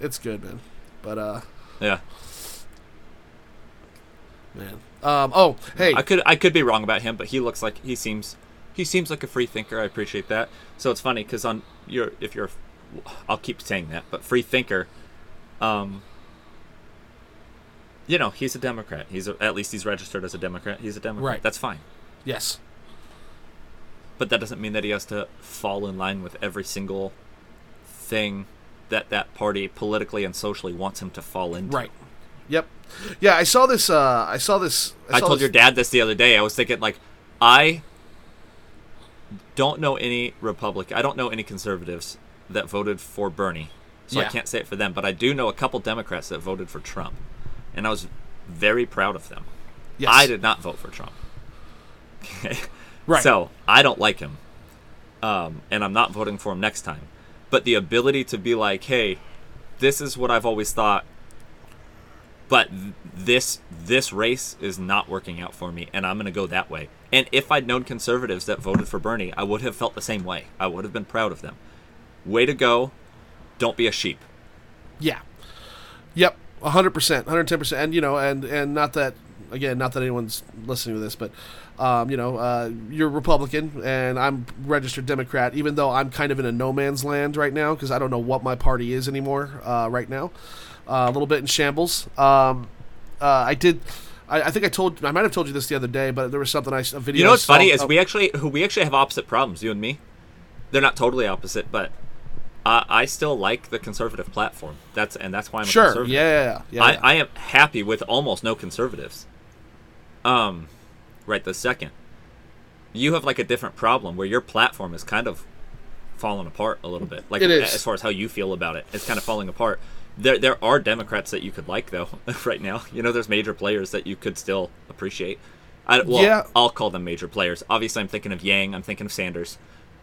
it's good, man. But uh, yeah man. Um. Oh, hey. I could I could be wrong about him, but he looks like he seems he seems like a free thinker. I appreciate that. So it's funny because on your if you're I'll keep saying that, but free thinker, um, you know he's a Democrat. He's a, at least he's registered as a Democrat. He's a Democrat. Right. That's fine. yes. But that doesn't mean that he has to fall in line with every single thing that that party politically and socially wants him to fall into. Right. Yep. Yeah. I saw this. Uh. I saw this. I saw told this- your dad this the other day. I was thinking like I don't know any Republican. I don't know any conservatives that voted for Bernie, so I can't say it for them. But I do know a couple Democrats that voted for Trump, and I was very proud of them. Yes. I did not vote for Trump. Right. So I don't like him, um, and I'm not voting for him next time. But the ability to be like, hey, this is what I've always thought, but this this race is not working out for me, and I'm going to go that way. And if I'd known conservatives that voted for Bernie, I would have felt the same way. I would have been proud of them. Way to go! Don't be a sheep. Yeah. Yep. hundred percent, hundred ten percent, and you know, and and not that again, not that anyone's listening to this, but um, you know, uh, you're Republican and I'm registered Democrat, even though I'm kind of in a no man's land right now because I don't know what my party is anymore uh, right now. Uh, a little bit in shambles. Um, uh, I did. I, I think I told. I might have told you this the other day, but there was something I a video. You know what's funny is we actually who we actually have opposite problems. You and me. They're not totally opposite, but I I still like the conservative platform. That's and that's why I'm a conservative. Yeah. Yeah. yeah, I, yeah. I am happy with almost no conservatives. Um, right this second. You have like a different problem where your platform is kind of falling apart a little bit. Like It is. as far as how you feel about it, it's kind of falling apart. There there are Democrats that you could like though right now. You know, there's major players that you could still appreciate. I, well, Yeah. I'll call them major players. Obviously, I'm thinking of Yang. I'm thinking of Sanders.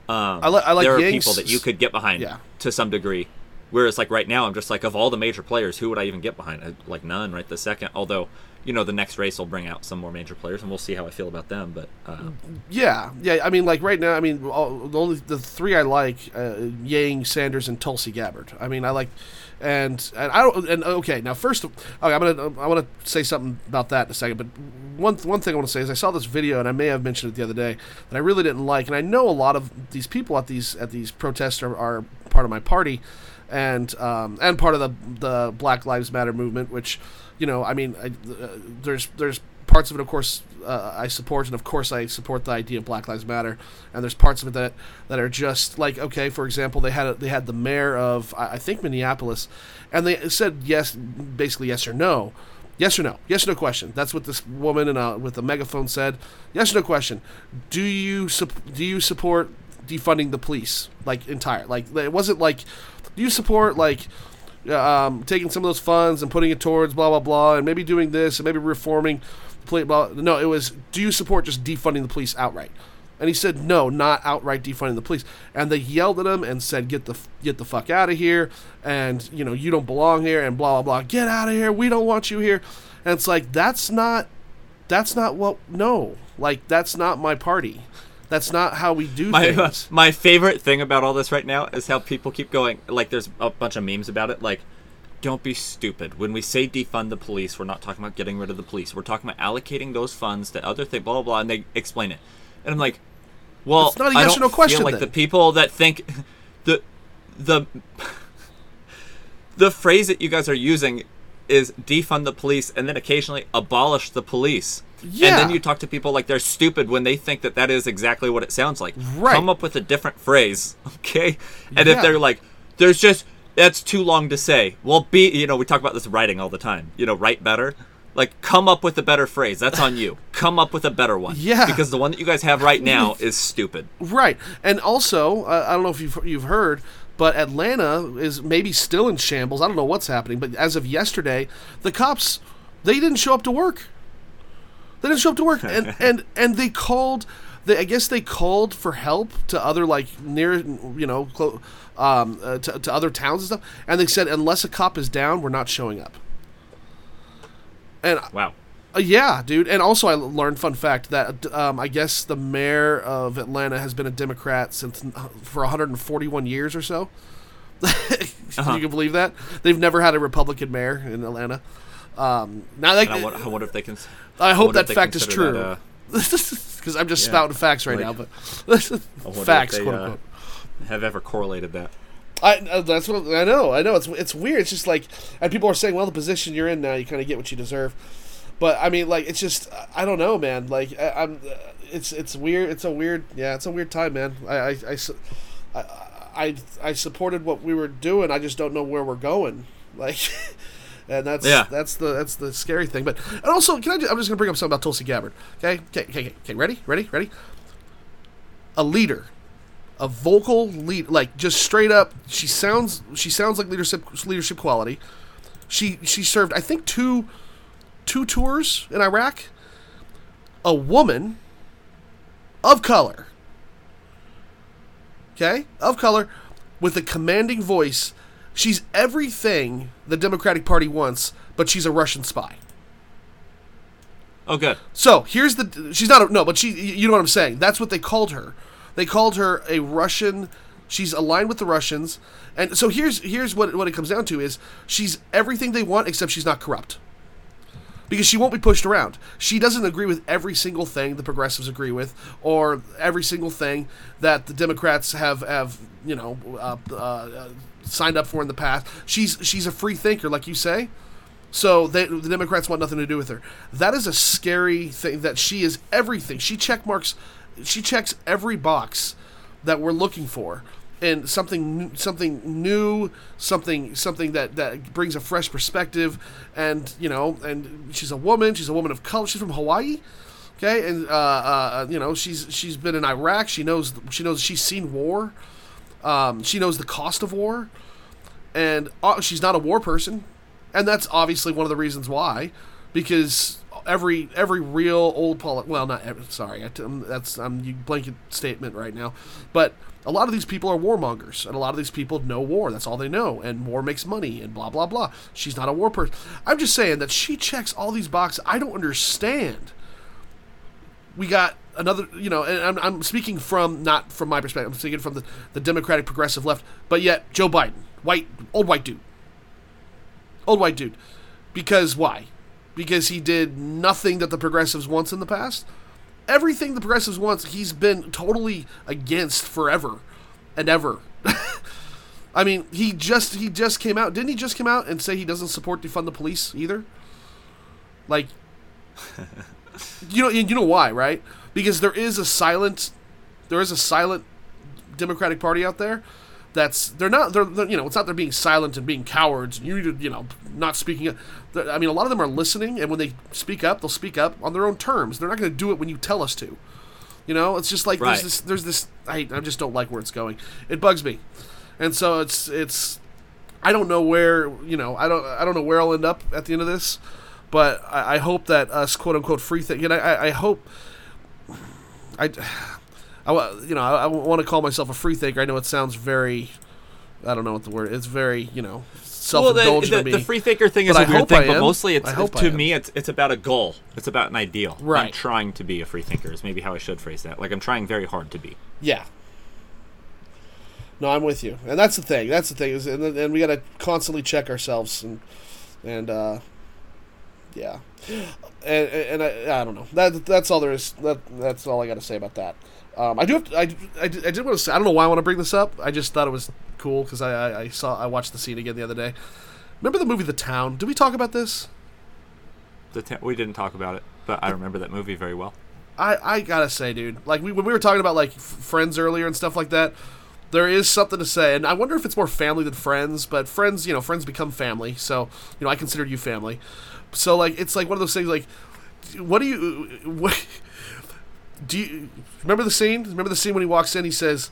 Um, I li- I like there are Yang's- people that you could get behind Yeah. to some degree. Whereas like right now, I'm just like of all the major players, who would I even get behind? I, like none right the second. Although you know the next race will bring out some more major players, and we'll see how I feel about them. But uh, Yeah, yeah. I mean, like right now, I mean, all, the only the three I like: uh, Yang, Sanders, and Tulsi Gabbard. I mean, I like, and and I don't. And okay, now first, okay, I'm gonna I want to say something about that in a second. But one one thing I want to say is I saw this video, and I may have mentioned it the other day that I really didn't like, and I know a lot of these people at these at these protests are, are part of my party, and um, and part of the the Black Lives Matter movement, which you know, I mean, I, uh, there's there's parts of it, of course, uh, I support, and of course, I support the idea of Black Lives Matter. And there's parts of it that that are just like, okay, for example, they had a, they had the mayor of I, think Minneapolis, and they said yes, basically yes or no. Yes or no? Yes or no question. That's what this woman in a, with a megaphone said. Yes or no question. Do you do you support defunding the police like entire? Like it wasn't like do you support like um, taking some of those funds and putting it towards blah blah blah, and maybe doing this and maybe reforming. Play, blah. No, it was. Do you support just defunding the police outright? And he said no, not outright defunding the police. And they yelled at him and said, "Get the get the fuck out of here!" And you know you don't belong here, and blah blah blah. Get out of here. We don't want you here. And it's like that's not that's not what. No, like that's not my party. That's not how we do my things. my favorite thing about all this right now is how people keep going. Like there's a bunch of memes about it. Like, don't be stupid. When we say defund the police, we're not talking about getting rid of the police. We're talking about allocating those funds to other things. Blah blah blah. And they explain it, and I'm like, well, It's not a I yes don't or no question, Feel like then. the people that think the the the phrase that you guys are using is defund the police and then occasionally abolish the police. And then you talk to people like they're stupid when they think that that is exactly what it sounds like. Right. Come up with a different phrase, okay? And if they're like, there's just that's too long to say. Well, be you know we talk about this writing all the time. You know, write better. Like, come up with a better phrase. That's on you. Come up with a better one. Yeah. Because the one that you guys have right now is stupid. Right, and also uh, I don't know if you've you've heard, but Atlanta is maybe still in shambles. I don't know what's happening, but as of yesterday, the cops they didn't show up to work. They didn't show up to work, and and and they called. They, I guess they called for help to other like near you know clo- um, uh, to, to other towns and stuff, and they said unless a cop is down, we're not showing up. And Wow. uh, yeah, dude. And also, I learned fun fact that um, I guess the mayor of Atlanta has been a Democrat since uh, for 141 years or so. Uh-huh. You can believe that they've never had a Republican mayor in Atlanta. Um, now, And I wonder, I wonder if they can. I hope if that fact is true. that, uh, Because I'm just Yeah, spouting facts right like- now, but facts, they, quote uh, unquote. have ever correlated that. I uh, that's what I know. I know it's it's weird. It's just like, and people are saying, well, the position you're in now, you kind of get what you deserve. But I mean, like, it's just I don't know, man. Like, I, I'm, uh, it's it's weird. It's a weird, yeah, it's a weird time, man. I I, I, I, I, I supported what we were doing. I just don't know where we're going. Like. And that's Yeah. that's the that's the scary thing. But and also, can I? Just, I'm just gonna bring up something about Tulsi Gabbard. Okay, okay, okay, okay. okay. Ready, ready, ready. A leader, a vocal lead, like just straight up. She sounds she sounds like leadership leadership quality. She she served I think two two tours in Iraq. A woman of color. Okay, of color, with a commanding voice. She's everything the Democratic Party wants, but she's a Russian spy. Oh, good. So here's the she's not a, no, but she you know what I'm saying. That's what they called her. They called her a Russian. She's aligned with the Russians, and so here's here's what what it comes down to is she's everything they want except she's not corrupt. Because she won't be pushed around. She doesn't agree with every single thing the progressives agree with, or every single thing that the Democrats have have you know uh, uh, uh, signed up for in the past. She's she's a free thinker, like you say. So they, the Democrats want nothing to do with her. That is a scary thing. That she is everything. She check marks. She checks every box that we're looking for, and something something new, something something that that brings a fresh perspective. And you know, and she's a woman. She's a woman of color. She's from Hawaii. Okay, and uh, uh, you know she's she's been in Iraq. She knows she knows she's seen war. Um, she knows the cost of war, and uh, she's not a war person, and that's obviously one of the reasons why, because every every real old poli- well not sorry um, that's I'm blanket statement right now but a lot of these people are warmongers and a lot of these people know war that's all they know and war makes money and blah blah blah. She's not a war person i'm just saying that she checks all these boxes i don't understand we got another you know and I'm, I'm speaking from not from my perspective i'm speaking from the, the democratic progressive left but yet joe biden white old white dude old white dude because why because he did nothing that the progressives wants in the past. Everything the progressives wants, he's been totally against forever and ever. I mean, he just he just came out. Didn't he just come out and say he doesn't support defund the police either? Like, you know, you know why, right? Because there is a silent, there is a silent Democratic Party out there that's they're not they're, they're, you know it's not they're being silent and being cowards. You you know not speaking I mean a lot of them are listening and when they speak up they'll speak up on their own terms. They're not going to do it when you tell us to. You know it's just like right. there's this there's this I, I just don't like where it's going. It bugs me. And so it's it's I don't know where you know I don't I don't know where I'll end up at the end of this but I, I hope that us quote unquote free thing you know I, I hope I I, you know, I, I want to call myself a free thinker. I know it sounds very, I don't know what the word. It's very, you know, self-indulgent well, the, the, the, free thinker thing is a weird thing, but mostly it's, it's to me it's it's about a goal. It's about an ideal. Right. I'm trying to be a free thinker is maybe how I should phrase that. Like I'm trying very hard to be. Yeah. No, I'm with you, and that's the thing. That's the thing is, and, and we got to constantly check ourselves, and and uh, yeah, and, and I, I don't know. That that's all there is. That that's all I got to say about that. Um, I do have to, I, I, I did want to say I don't know why I want to bring this up. I just thought it was cool because I, I, I saw I watched the scene again the other day. Remember the movie The Town? Did we talk about this? The ta- we didn't talk about it, but I remember that movie very well. I, I gotta say, dude, like we, when we were talking about like f- friends earlier and stuff like that, there is something to say, and I wonder if it's more family than friends. But friends, you know, friends become family, so you know, I consider you family. So like, it's like one of those things. Like, what do you? What, do you remember the scene? Remember the scene when he walks in? He says,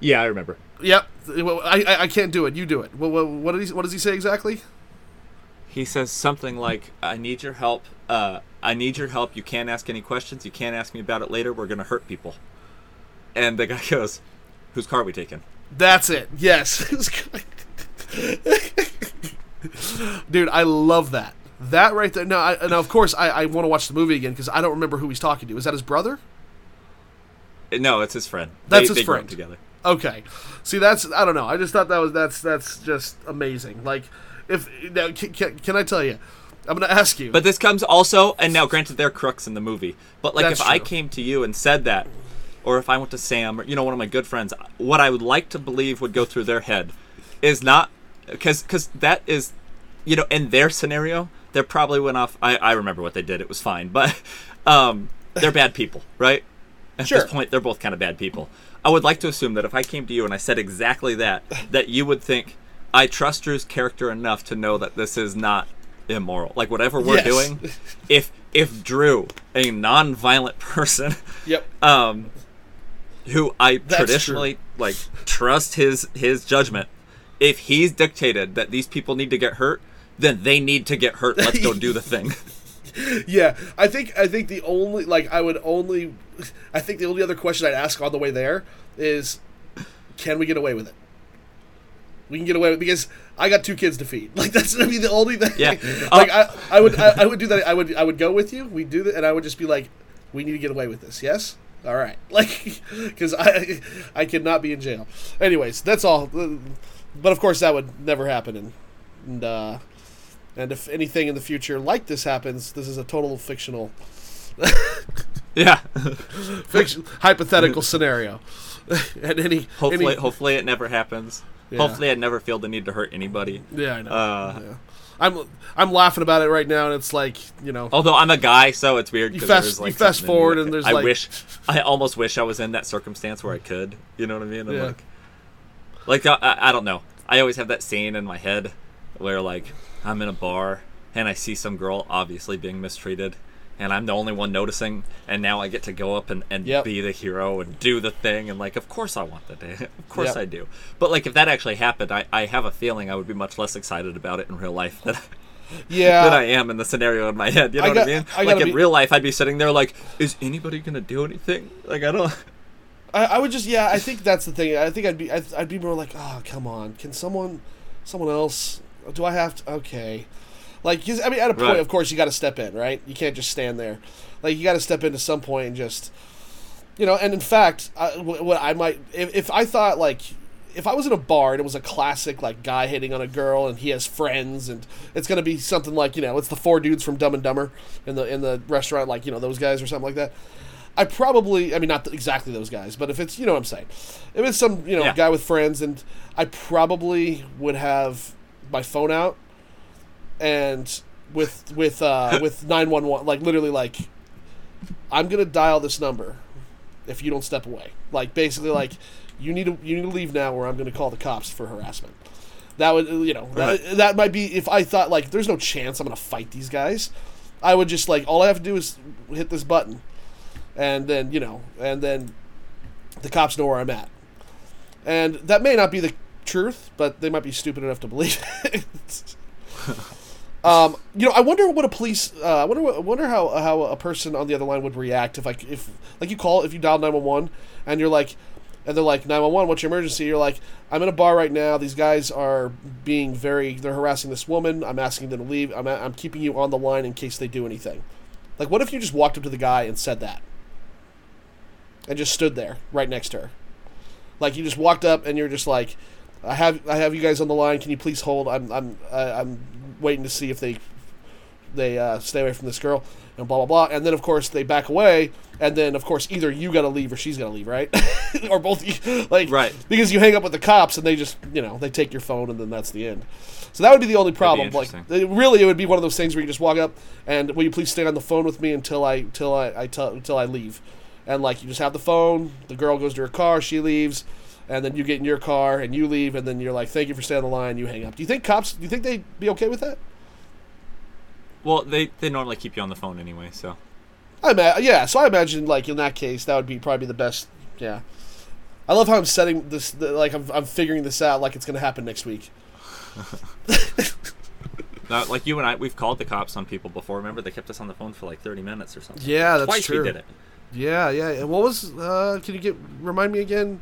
"Yeah, I remember." Yep. I, I, I can't do it. You do it. What, what, what, did he, what does he say exactly? He says something like, "I need your help. Uh, I need your help. You can't ask any questions. You can't ask me about it later. We're gonna hurt people." And the guy goes, "Whose car are we taking?" That's it. Yes. Dude, I love that. That right there. Now, I, now of course, I, I want to watch the movie again because I don't remember who he's talking to. Is that his brother? No, it's his friend. That's they, his they friend together. Okay, see, that's I don't know. I just thought that was that's that's just amazing. Like, if now, can, can, can I tell you? I'm going to ask you. But this comes also, and now granted, they're crooks in the movie. But like, That's if true. I came to you and said that, or if I went to Sam, or you know, one of my good friends, what I would like to believe would go through their head is not because because that is, you know, in their scenario, they probably went off. I I remember what they did; it was fine, but um, they're bad people, right? At Sure. this point, they're both kind of bad people. I would like to assume that if I came to you and I said exactly that, that you would think I trust Drew's character enough to know that this is not immoral. Like whatever we're Yes. doing, if if Drew, a non-violent person, Yep. um, who I That's traditionally like trust his his judgment, if he's dictated that these people need to get hurt, then they need to get hurt. Let's go do the thing. yeah, I think I think the only like I would only I think the only other question I'd ask on the way there is can we get away with it? We can get away with because I got two kids to feed. Like that's gonna be the only thing. Yeah. like I, I would I, I would do that. I would I would go with you. We do that, and I would just be like, we need to get away with this. Yes. All right. Like because I I cannot be in jail. Anyways, that's all. But of course that would never happen. And and uh, and if anything in the future like this happens, this is a total fictional yeah. fiction, hypothetical scenario. and any Hopefully, any, hopefully it never happens. Yeah. Hopefully, I never feel the need to hurt anybody. yeah, I know. Uh, yeah. I'm I'm laughing about it right now, and it's like you know, Although I'm a guy, so it's weird. You fast- like, you fast something in me forward and there's, I like- wish, I almost wish I was in that circumstance where I could. You know what I mean? I'm Yeah. like, like I I don't know. I always have that scene in my head where like I'm in a bar and I see some girl obviously being mistreated. And I'm the only one noticing, and now I get to go up and, and Yep. be the hero and do the thing, and like, of course I want that day, of course Yep. I do. But like, if that actually happened, I, I have a feeling I would be much less excited about it in real life than Yeah. than I am in the scenario in my head. You know I what got- I mean? I like in be- real life, I'd be sitting there like, is anybody gonna do anything? Like I don't. I, I would just yeah. I think that's the thing. I think I'd be I'd, I'd be more like oh come on, can someone someone else? Do I have to? Okay, like I mean at a point Right. of course you got to step in right. You can't just stand there. Like you got to step in to some point and just you know. And in fact, I, what I might if, if I thought like. If I was in a bar and it was a classic like guy hitting on a girl and he has friends and it's gonna be something like you know it's the four dudes from Dumb and Dumber in the in the restaurant like you know those guys or something like that, I probably, I mean, not exactly those guys, but if it's, you know what I'm saying, if it's some, you know, Yeah. guy with friends, and I probably would have my phone out, and with with uh, with nine one one, like literally, like I'm gonna dial this number if you don't step away. Like basically, like you need to you need to leave now, or I'm gonna call the cops for harassment. That would, you know, Right. that, that might be if I thought like there's no chance I'm gonna fight these guys. I would just like all I have to do is hit this button and then you know, and then the cops know where I'm at. And that may not be the truth, but they might be stupid enough to believe it. um, you know, I wonder what a police. Uh, I wonder. What, I wonder how how a person on the other line would react if like if like you call if you dial nine one one and you're like. And they're like, 911, what's your emergency? You're like, I'm in a bar right now. These guys are being very, they're harassing this woman. I'm asking them to leave. I'm, I'm keeping you on the line in case they do anything. Like, what if you just walked up to the guy and said that? and just stood there right next to her. Like you just walked up and you're just like, I have I have you guys on the line. Can you please hold? I'm I'm I'm waiting to see if they they uh, stay away from this girl and blah blah blah. And then of course they back away, and then of course either you got to leave or she's got to leave, right? or both you like Right. because you hang up with the cops and they just you know they take your phone and then that's the end. So that would be the only problem. Like it- really, it would be one of those things where you just walk up and will you please stay on the phone with me until I till I, I tell until I leave, and like you just have the phone. The girl goes to her car, she leaves, and then you get in your car and you leave, and then you're like, thank you for staying on the line. You hang up. Do you think cops? Do you think they'd be okay with that? Well, they they normally keep you on the phone anyway, so I ima- yeah. So I imagine like in that case, that would be probably the best. Yeah. I love how I'm setting this. The, like I'm, I'm figuring this out like it's gonna happen next week. Now, like you and I, we've called the cops on people before. Remember, they kept us on the phone for like 30 minutes or something. Yeah, that's Twice true. we did it. Yeah, yeah. And What was? Uh, can you get remind me again?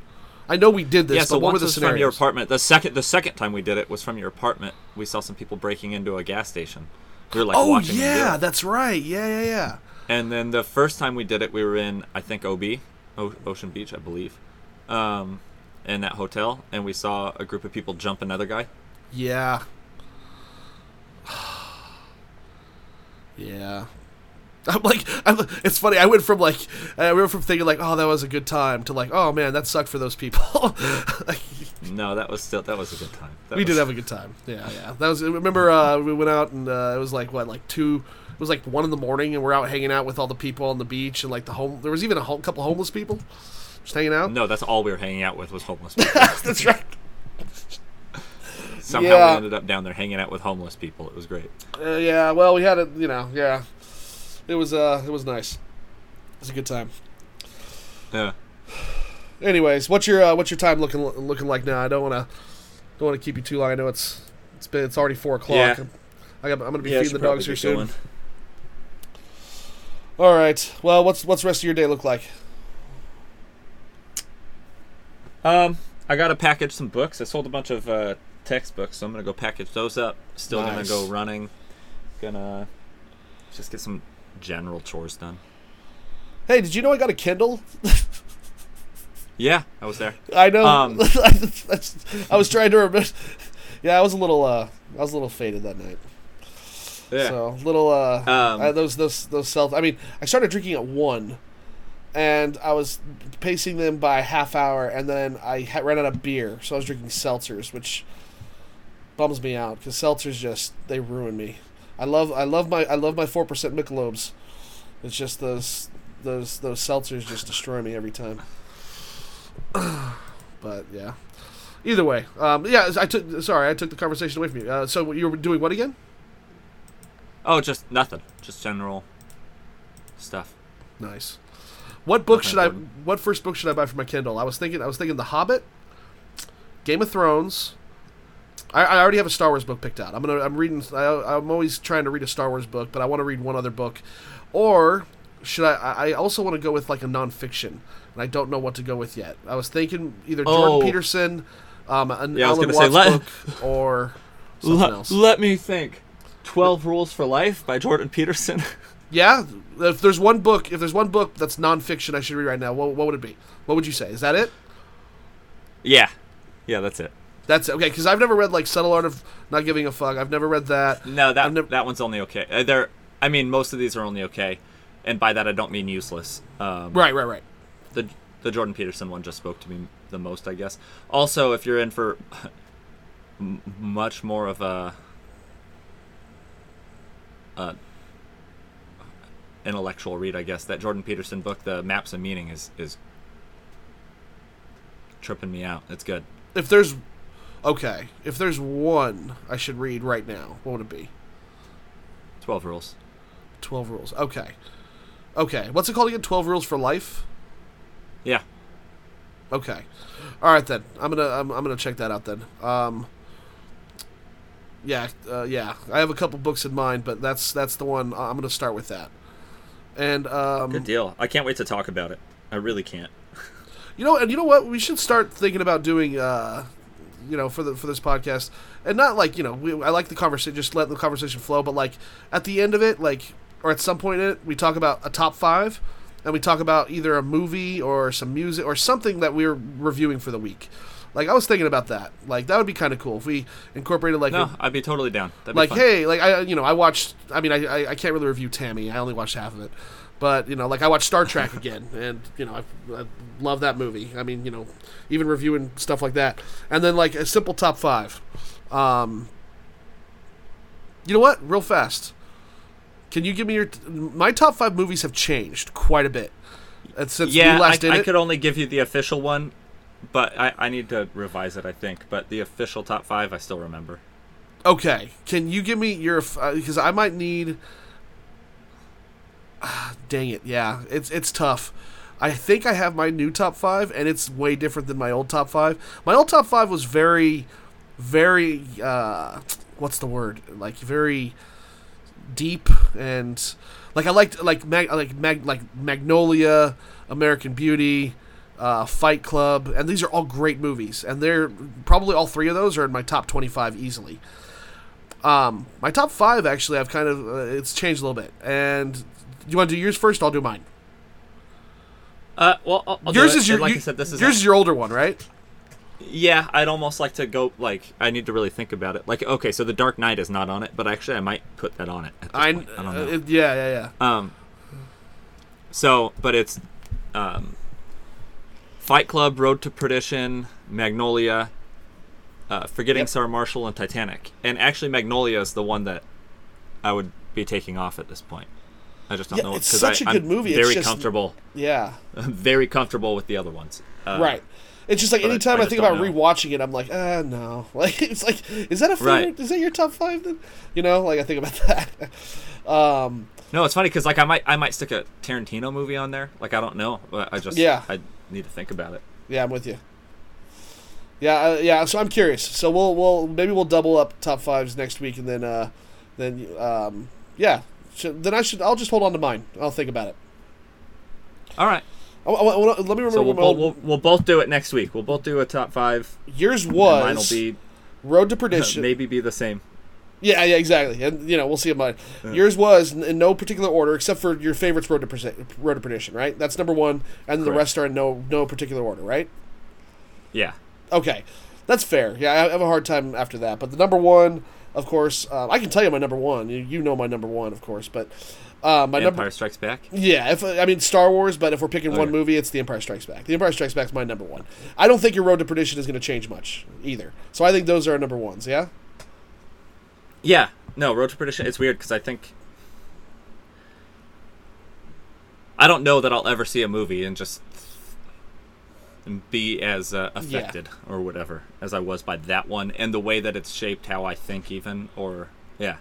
I know we did this, yeah, but so what were the was from your apartment. The second the second time we did it was from your apartment. We saw some people breaking into a gas station. We were like oh watching them do yeah, that's right. Yeah, yeah, yeah. And then the first time we did it, we were in I think OB, o- Ocean Beach, I believe, um, in that hotel, and we saw a group of people jump another guy. Yeah. yeah. I'm like, I'm, it's funny. I went from like, I went from thinking like, oh, that was a good time to like, oh man, that sucked for those people. Like, No, that was still that was a good time. That we was, did have a good time. Yeah, yeah. That was. Remember, uh, we went out and uh, it was like what, like two. It was like one in the morning, and we're out hanging out with all the people on the beach, and like the home. There was even a whole, couple homeless people just hanging out. No, that's all we were hanging out with was homeless people. That's right. Somehow Yeah. we ended up down there hanging out with homeless people. It was great. Uh, yeah. Well, we had a, you know, yeah. It was, uh, it was nice. It was a good time. Yeah. Anyways, what's your uh, what's your time looking looking like now? I don't want to don't want to keep you too long. I know it's it's been it's already four o'clock. Yeah. I got, I'm gonna be Yeah, feeding the dogs here soon. going. All right. Well, what's what's the rest of your day look like? Um, I got to package some books. I sold a bunch of uh, textbooks, so I'm gonna go package those up. Still Nice. gonna go running. Gonna just get some general chores done. Hey, did you know I got a Kindle? Yeah, I was there. I know. Um, I was trying to remember. Yeah, I was a little uh, I was a little faded that night. Yeah. So little uh, Um, uh, those those those self. I mean, I started drinking at one, and I was pacing them by a half hour, and then I had ran out of beer, so I was drinking seltzers, which bums me out because seltzers just they ruin me. I love I love my I love my four percent Michelobs. It's just those those those seltzers just destroy me every time. but yeah. Either way, um, yeah. I took sorry, I took the conversation away from you. Uh, so you were doing what again? oh, just nothing. Just general stuff. Nice. What book Nothing should I? What first book should I buy for my Kindle? I was thinking. I was thinking The Hobbit, Game of Thrones. I, I already have a Star Wars book picked out. I'm gonna I'm reading. I, I'm always trying to read a Star Wars book, but I want to read one other book, or should I? I also want to go with like a nonfiction, and I don't know what to go with yet. I was thinking either Jordan Oh. Peterson, um, an Yeah, Alan gonna say, Watts let- book, or something Let, else. let me think. Twelve Rules for Life by Jordan Peterson. Yeah, if there's one book, if there's one book that's nonfiction I should read right now, what, what would it be? What would you say? Is that it? yeah, yeah, that's it. That's okay. Because I've never read like Subtle Art of Not Giving a Fuck. I've never read that. No, that never- that one's only okay. Uh, they're, I mean, most of these are only okay, and by that I don't mean useless. Um, Right, right, right. the the Jordan Peterson one just spoke to me the most, I guess. Also, if you're in for m- much more of a uh, intellectual read, I guess that Jordan Peterson book, the Maps of Meaning, is is tripping me out. It's good. If there's okay, if there's one I should read right now, what would it be? Twelve Rules. Twelve Rules. Okay, okay. What's it called again? Twelve Rules for Life. Yeah. Okay. All right then. I'm gonna I'm, I'm gonna check that out then. Um. Yeah, uh, yeah. I have a couple books in mind, but that's that's the one I'm gonna start with that. And um, Good deal. I can't wait to talk about it. I really can't. You know, and you know what? We should start thinking about doing, uh, you know, for the for this podcast, and not like you know, we, I like the conversation, just let the conversation flow. But like at the end of it, like or at some point in it, we talk about a top five, and we talk about either a movie or some music or something that we're reviewing for the week. Like I was thinking about that. Like that would be kind of cool if we incorporated like No, a, I'd be totally down. That'd be like hey like i you know i watched i mean I, I i can't really review tammy i only watched half of it but you know like i watched star trek again and you know I, I love that movie i mean you know even reviewing stuff like that and then like a simple top five um you know what real fast can you give me your my top five movies have changed quite a bit since yeah, we I, last did I it could only give you the official one, but I, I need to revise it. I think, but the official top five I still remember. Okay, can you give me your because I might need. Ah, dang it! Yeah, it's it's tough. I think I have my new top five, and it's way different than my old top five. My old top five was very, very. Uh, what's the word? Like very deep and like I liked like mag like mag like Magnolia, American Beauty, uh, Fight Club, and these are all great movies, and they're probably all three of those are in my top twenty five easily. Um, my top five actually, I've kind of uh, it's changed a little bit. And you want to do yours first? I'll do mine. Uh, well, I'll, I'll do yours is your And like you- I said, this is yours is your older one, right? yeah. I'd almost like to go like I need to really think about it. Like okay, so the Dark Knight is not on it, but actually I might put that on it. I. I don't know. uh, yeah, yeah, yeah. Um. So, but it's, um, Fight Club, Road to Perdition, Magnolia, uh, Forgetting Yep. Sarah Marshall, and Titanic. And actually, Magnolia is the one that I would be taking off at this point. I just don't know. Yeah, know it's such I, a good I'm movie, it's Very just- comfortable. Yeah, very comfortable with the other ones. Uh, right. It's just like but I- anytime I I, think about know. rewatching it, I'm like, ah, no. Like it's like, is that a favorite? Right. Is that your top five? Then you know, like I think about that. um, No, it's funny because like I might I might stick a Tarantino movie on there. Like I don't know, but I just Yeah. I need to think about it. yeah, I'm with you. Yeah, uh, yeah. So I'm curious. So we'll we'll maybe we'll double up top fives next week, and then uh, then um, yeah. Should, then I should I'll just hold on to mine. I'll think about it. All right. I, I, I, let me remember So we'll, what my both, we'll we'll both do it next week. We'll both do a top five. yours and Mine will be Road to Perdition. maybe be the same. Yeah, yeah, exactly. And you know, we'll see if mine. Yours was in, in no particular order, except for your favorites, Road to, Perse- Road to Perdition, right? That's number one, and the rest are in no no particular order, right? Yeah. Okay, that's fair. Yeah, I have a hard time after that, but the number one, of course, uh, I can tell you my number one. You, you know my number one, of course, but uh, my Empire number. Strikes Back. Yeah, if I mean Star Wars, but if we're picking one movie, it's The Empire Strikes Back. The Empire Strikes Back is my number one. I don't think your Road to Perdition is going to change much either. So I think those are our number ones. Yeah. Yeah. No, Road to Perdition. It's weird because I think I don't know that I'll ever see a movie and just be as uh, affected or whatever as I was by that one, and the way that it's shaped how I think, even or yeah.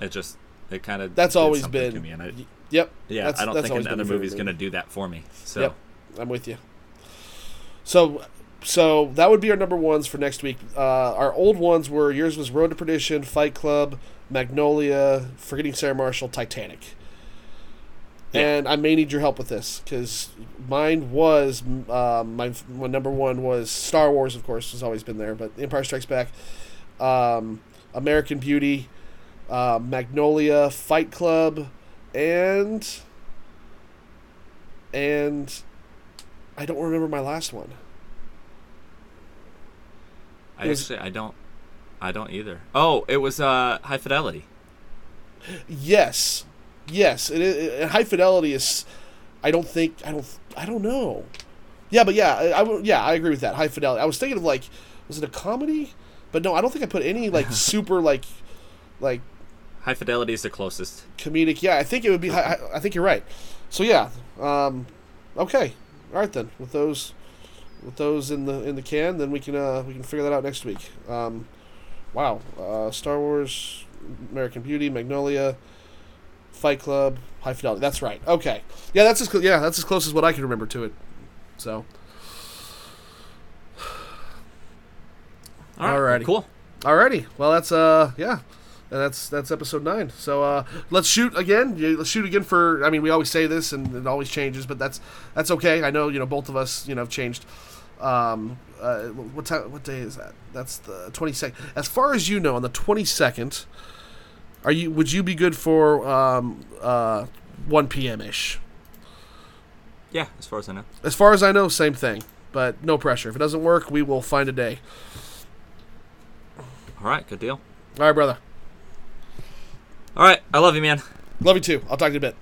It just it kind of That's always to been. me, and I, Yep. yeah. that's- I don't think another movie's movie. gonna do that for me. So Yep. I'm with you. So, so that would be our number ones for next week. Uh, our old ones were yours was Road to Perdition, Fight Club, Magnolia, Forgetting Sarah Marshall, Titanic. Yeah. And I may need your help with this because mine was um, my my number one was Star Wars, of course, has always been there, but Empire Strikes Back, um, American Beauty, uh, Magnolia, Fight Club, and and I don't remember my last one. I was- actually I don't I don't either. Oh, it was uh High Fidelity. Yes, yes. It, it, it- high fidelity is. I don't think. I don't. I don't know. Yeah, but yeah, I, I yeah, I agree with that. High fidelity. I was thinking of like, was it a comedy? But no, I don't think I put any like super like, like High Fidelity is the closest. comedic. Yeah, I think it would be. I, I think you're right. So yeah, um, okay, all right then. With those, with those in the in the can, then we can uh, we can figure that out next week. Um, wow, uh, Star Wars, American Beauty, Magnolia, Fight Club, High Fidelity. That's right. Okay, yeah, that's as yeah that's as close as what I can remember to it. So All right, Alrighty. cool. Alrighty. Well, that's uh, yeah, and that's that's episode nine. So uh, let's shoot again. Let's shoot again for. I mean, we always say this, and it always changes, but that's that's okay. I know you know both of us you know have changed. Um, uh, what time? What day is that? That's the twenty second. As far as you know, on the twenty second, are you? Would you be good for um uh one p.m. ish? Yeah, as far as I know. As far as I know, same thing. But no pressure. If it doesn't work, we will find a day. All right, good deal. All right, brother. All right, I love you, man. Love you too. I'll talk to you in a bit.